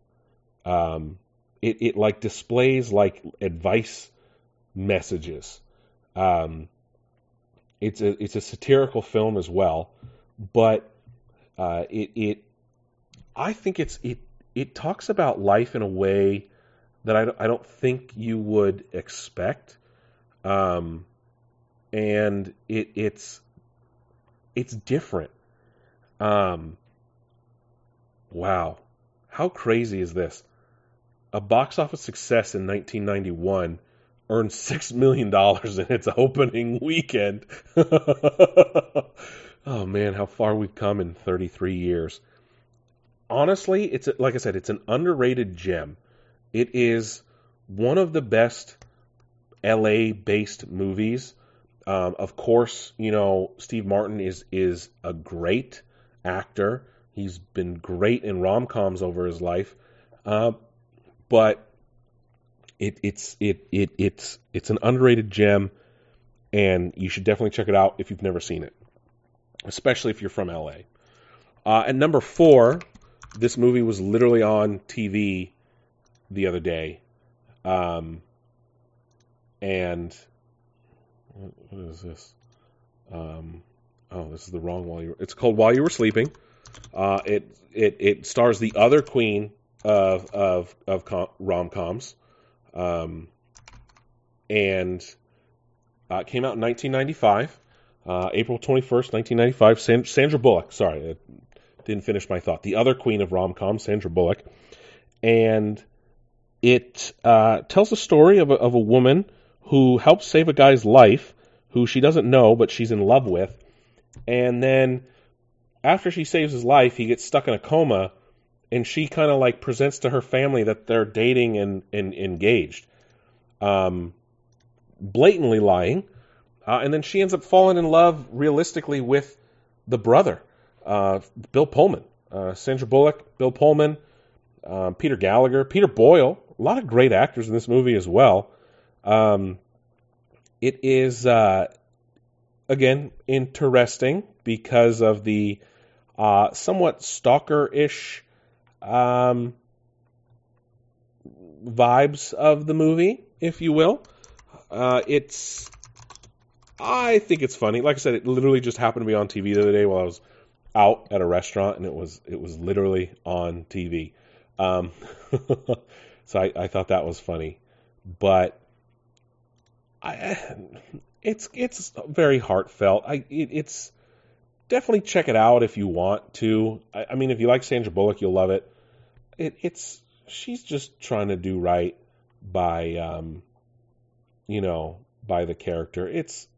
Um, it, it like displays like advice messages. Um, it's a it's a satirical film as well, but uh, it it I think it's it it talks about life in a way that I don't, I don't think you would expect, um, and it it's it's different. Um, wow, how crazy is this? A box office success in 1991 earned six million dollars in its opening weekend. oh man, how far we've come in 33 years. Honestly, it's like I said, it's an underrated gem. It is one of the best LA-based movies. Um, of course, you know Steve Martin is is a great actor. He's been great in rom coms over his life, uh, but it, it's it, it it's it's an underrated gem, and you should definitely check it out if you've never seen it, especially if you're from LA. Uh, and number four, this movie was literally on TV the other day, um, and what is this? Um, oh, this is the wrong while you. It's called While You Were Sleeping. Uh, it it it stars the other queen of of of com- rom coms, um, and uh, came out in 1995, uh, April 21st, 1995. San- Sandra Bullock, sorry, I didn't finish my thought. The other queen of rom com, Sandra Bullock. And it uh, tells the story of a, of a woman who helps save a guy's life who she doesn't know, but she's in love with. And then after she saves his life, he gets stuck in a coma and she kind of like presents to her family that they're dating and, and engaged, um, blatantly lying, uh, and then she ends up falling in love realistically with the brother, uh, Bill Pullman, uh, Sandra Bullock, Bill Pullman, uh, Peter Gallagher, Peter Boyle, a lot of great actors in this movie as well. Um, it is uh, again interesting because of the uh, somewhat stalker-ish um, vibes of the movie, if you will. Uh, it's, I think it's funny. Like I said, it literally just happened to be on TV the other day while I was out at a restaurant, and it was it was literally on TV. Um, so I, I thought that was funny, but I, it's it's very heartfelt. I it, it's definitely check it out if you want to. I, I, mean, if you like Sandra Bullock, you'll love it. It it's she's just trying to do right by um, you know, by the character. It's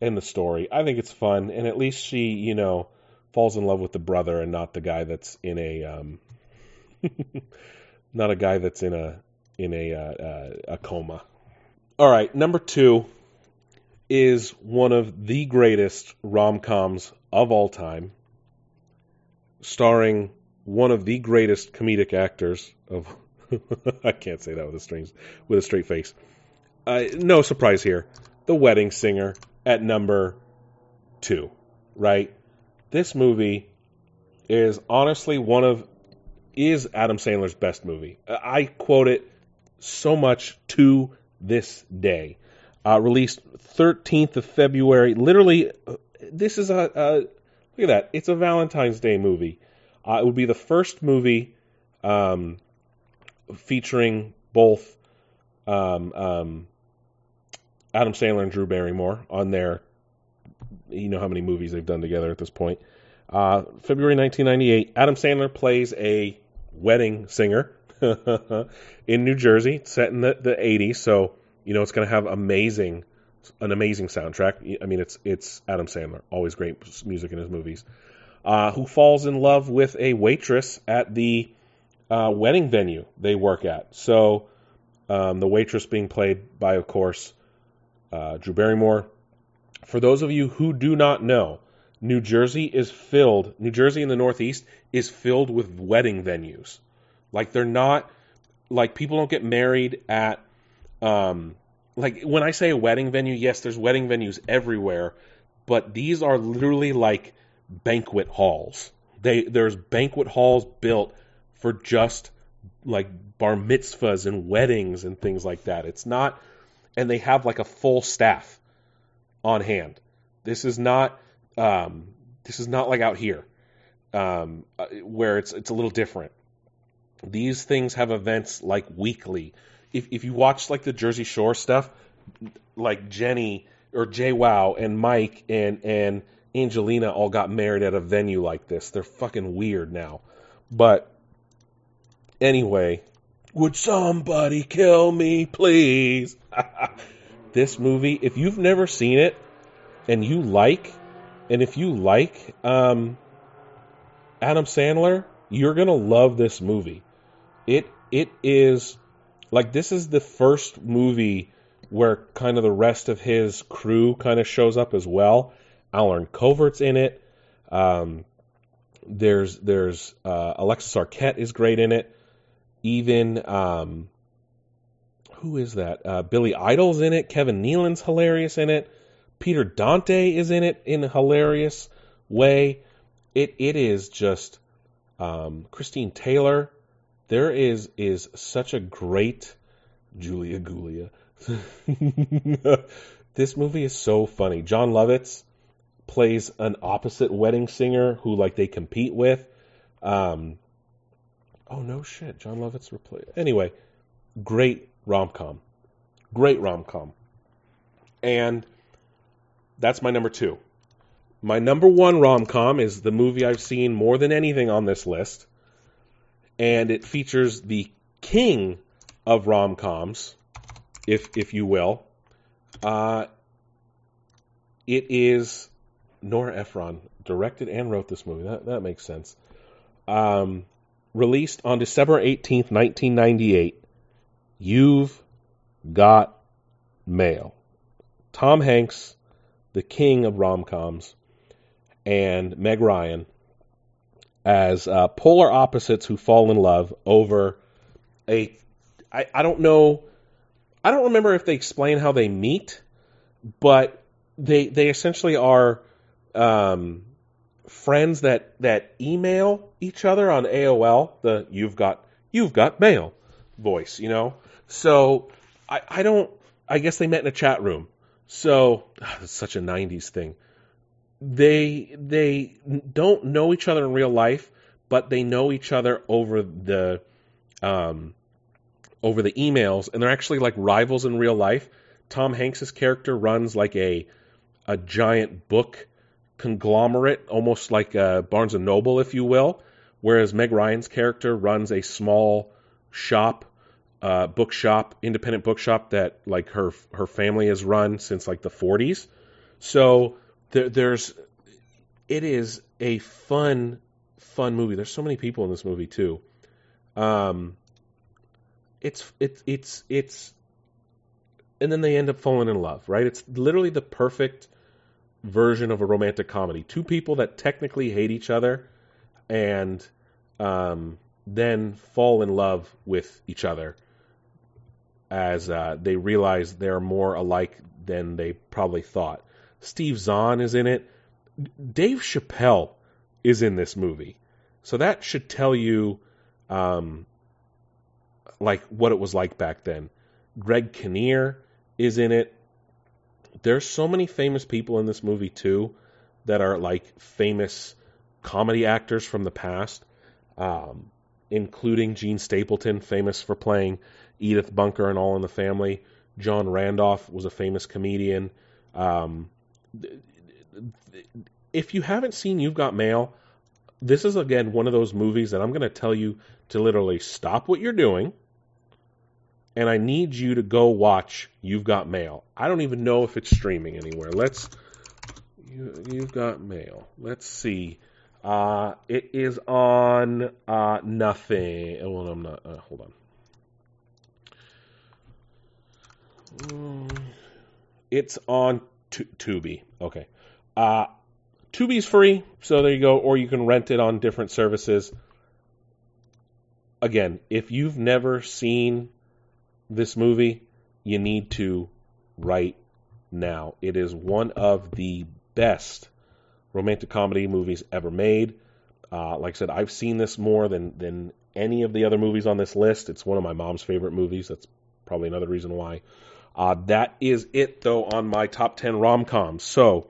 in the story. I think it's fun, and at least she, you know, falls in love with the brother and not the guy that's in a um, not a guy that's in a in a uh, uh, a coma. All right, number two is one of the greatest rom coms of all time, starring one of the greatest comedic actors of. I can't say that with a with a straight face. Uh, no surprise here. The Wedding Singer at number two, right? This movie is honestly one of is Adam Sandler's best movie. I quote it so much to this day. Uh, released 13th of February. Literally, this is a, a look at that. It's a Valentine's Day movie. Uh, it would be the first movie um, featuring both um, um, Adam Sandler and Drew Barrymore on their, you know how many movies they've done together at this point. Uh, February 1998, Adam Sandler plays a wedding singer in New Jersey, set in the, the 80s. So you know it's going to have amazing, an amazing soundtrack. I mean, it's it's Adam Sandler, always great music in his movies. Uh, who falls in love with a waitress at the uh, wedding venue they work at. So um, the waitress being played by, of course, uh, Drew Barrymore. For those of you who do not know, New Jersey is filled, New Jersey in the Northeast is filled with wedding venues. Like they're not, like people don't get married at, um, like when I say a wedding venue, yes, there's wedding venues everywhere, but these are literally like banquet halls. They there's banquet halls built for just like bar mitzvahs and weddings and things like that. It's not and they have like a full staff on hand. This is not um, this is not like out here um, uh, where it's it's a little different. These things have events like weekly. If if you watch like the Jersey Shore stuff, like Jenny or JWoww and Mike and and Angelina all got married at a venue like this. They're fucking weird now. But anyway, would somebody kill me, please? this movie, if you've never seen it and you like, and if you like um, Adam Sandler, you're gonna love this movie. It it is like this is the first movie where kind of the rest of his crew kind of shows up as well. Allen Covert's in it. Um, there's there's uh, Alexis Arquette is great in it even um, who is that? Uh, Billy Idol's in it. Kevin Nealon's hilarious in it. Peter Dante is in it in a hilarious way. It it is just um, Christine Taylor. There is is such a great Julia Gulia. this movie is so funny. Jon Lovitz plays an opposite wedding singer who like they compete with. Um, Oh no shit, Jon Lovitz replaced. Anyway, great rom com, great rom com, and that's my number two. My number one rom com is the movie I've seen more than anything on this list, and it features the king of rom coms, if if you will. Uh, it is Nora Ephron directed and wrote this movie. That that makes sense. Um, released on December 18th, 1998. You've got mail. Tom Hanks, the king of rom coms, and Meg Ryan as uh, polar opposites who fall in love over a. I, I don't know. I don't remember if they explain how they meet, but they they essentially are um, friends that that email each other on AOL. The you've got you've got mail voice, you know. So I I don't. I guess they met in a chat room. So it's such a '90s thing. They they don't know each other in real life, but they know each other over the um, over the emails, and they're actually like rivals in real life. Tom Hanks's character runs like a a giant book conglomerate, almost like a Barnes and Noble, if you will, whereas Meg Ryan's character runs a small shop, uh, bookshop, independent bookshop that like her her family has run since like the 40s. So there, there's it is a fun fun movie. There's so many people in this movie too. Um, it's it's it's it's and then they end up falling in love, right? It's literally the perfect version of a romantic comedy. Two people that technically hate each other and um, then fall in love with each other as uh, they realize they're more alike than they probably thought. Steve Zahn is in it. Dave Chappelle is in this movie. So that should tell you um, like what it was like back then. Greg Kinnear is in it there's so many famous people in this movie too that are like famous comedy actors from the past, um, including Jean Stapleton, famous for playing Edith Bunker and All in the Family. John Randolph was a famous comedian. Um, if you haven't seen You've Got Mail, this is again one of those movies that I'm going to tell you to literally stop what you're doing and I need you to go watch You've Got Mail. I don't even know if it's streaming anywhere. Let's you, have got mail. Let's see. Uh, it is on uh, nothing. Oh, well, I'm not. Uh, hold on. It's on Tubi. Okay. Uh, Tubi's free, so there you go. Or you can rent it on different services. Again, if you've never seen this movie, you need to right now. It is one of the best romantic comedy movies ever made. Uh, like I said, I've seen this more than than any of the other movies on this list. It's one of my mom's favorite movies. That's probably another reason why. Uh, that is it, though, on my top 10 rom coms. So,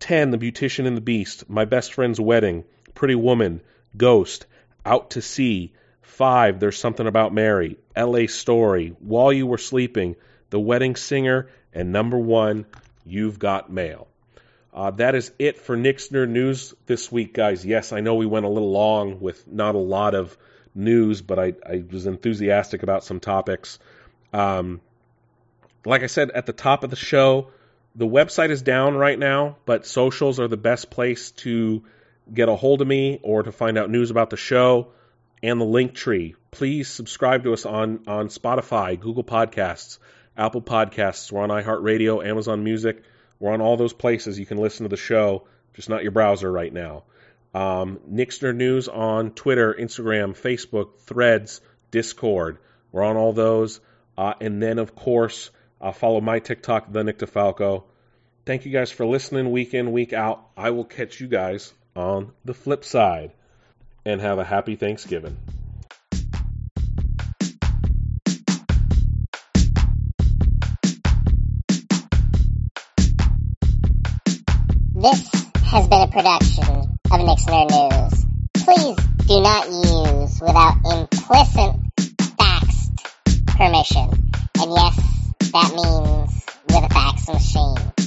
10, The Beautician and the Beast, My Best Friend's Wedding, Pretty Woman, Ghost, Out to Sea, Five, There's Something About Mary, LA Story, While You Were Sleeping, The Wedding Singer, and number one, You've Got Mail. Uh, that is it for Nick's Nerd News this week, guys. Yes, I know we went a little long with not a lot of news, but I, I was enthusiastic about some topics. Um, like I said at the top of the show, the website is down right now, but socials are the best place to get a hold of me or to find out news about the show and the link tree. Please subscribe to us on, on Spotify, Google Podcasts, Apple Podcasts. We're on iHeartRadio, Amazon Music. We're on all those places you can listen to the show, just not your browser right now. Um, Nick's Nerd News on Twitter, Instagram, Facebook, Threads, Discord. We're on all those. Uh, and then, of course, uh, follow my TikTok, The Nick DeFalco. Thank you guys for listening week in, week out. I will catch you guys on the flip side and have a happy Thanksgiving. This has been a production of Nick's Nerd News. Please do not use without implicit faxed permission that means with a fax machine.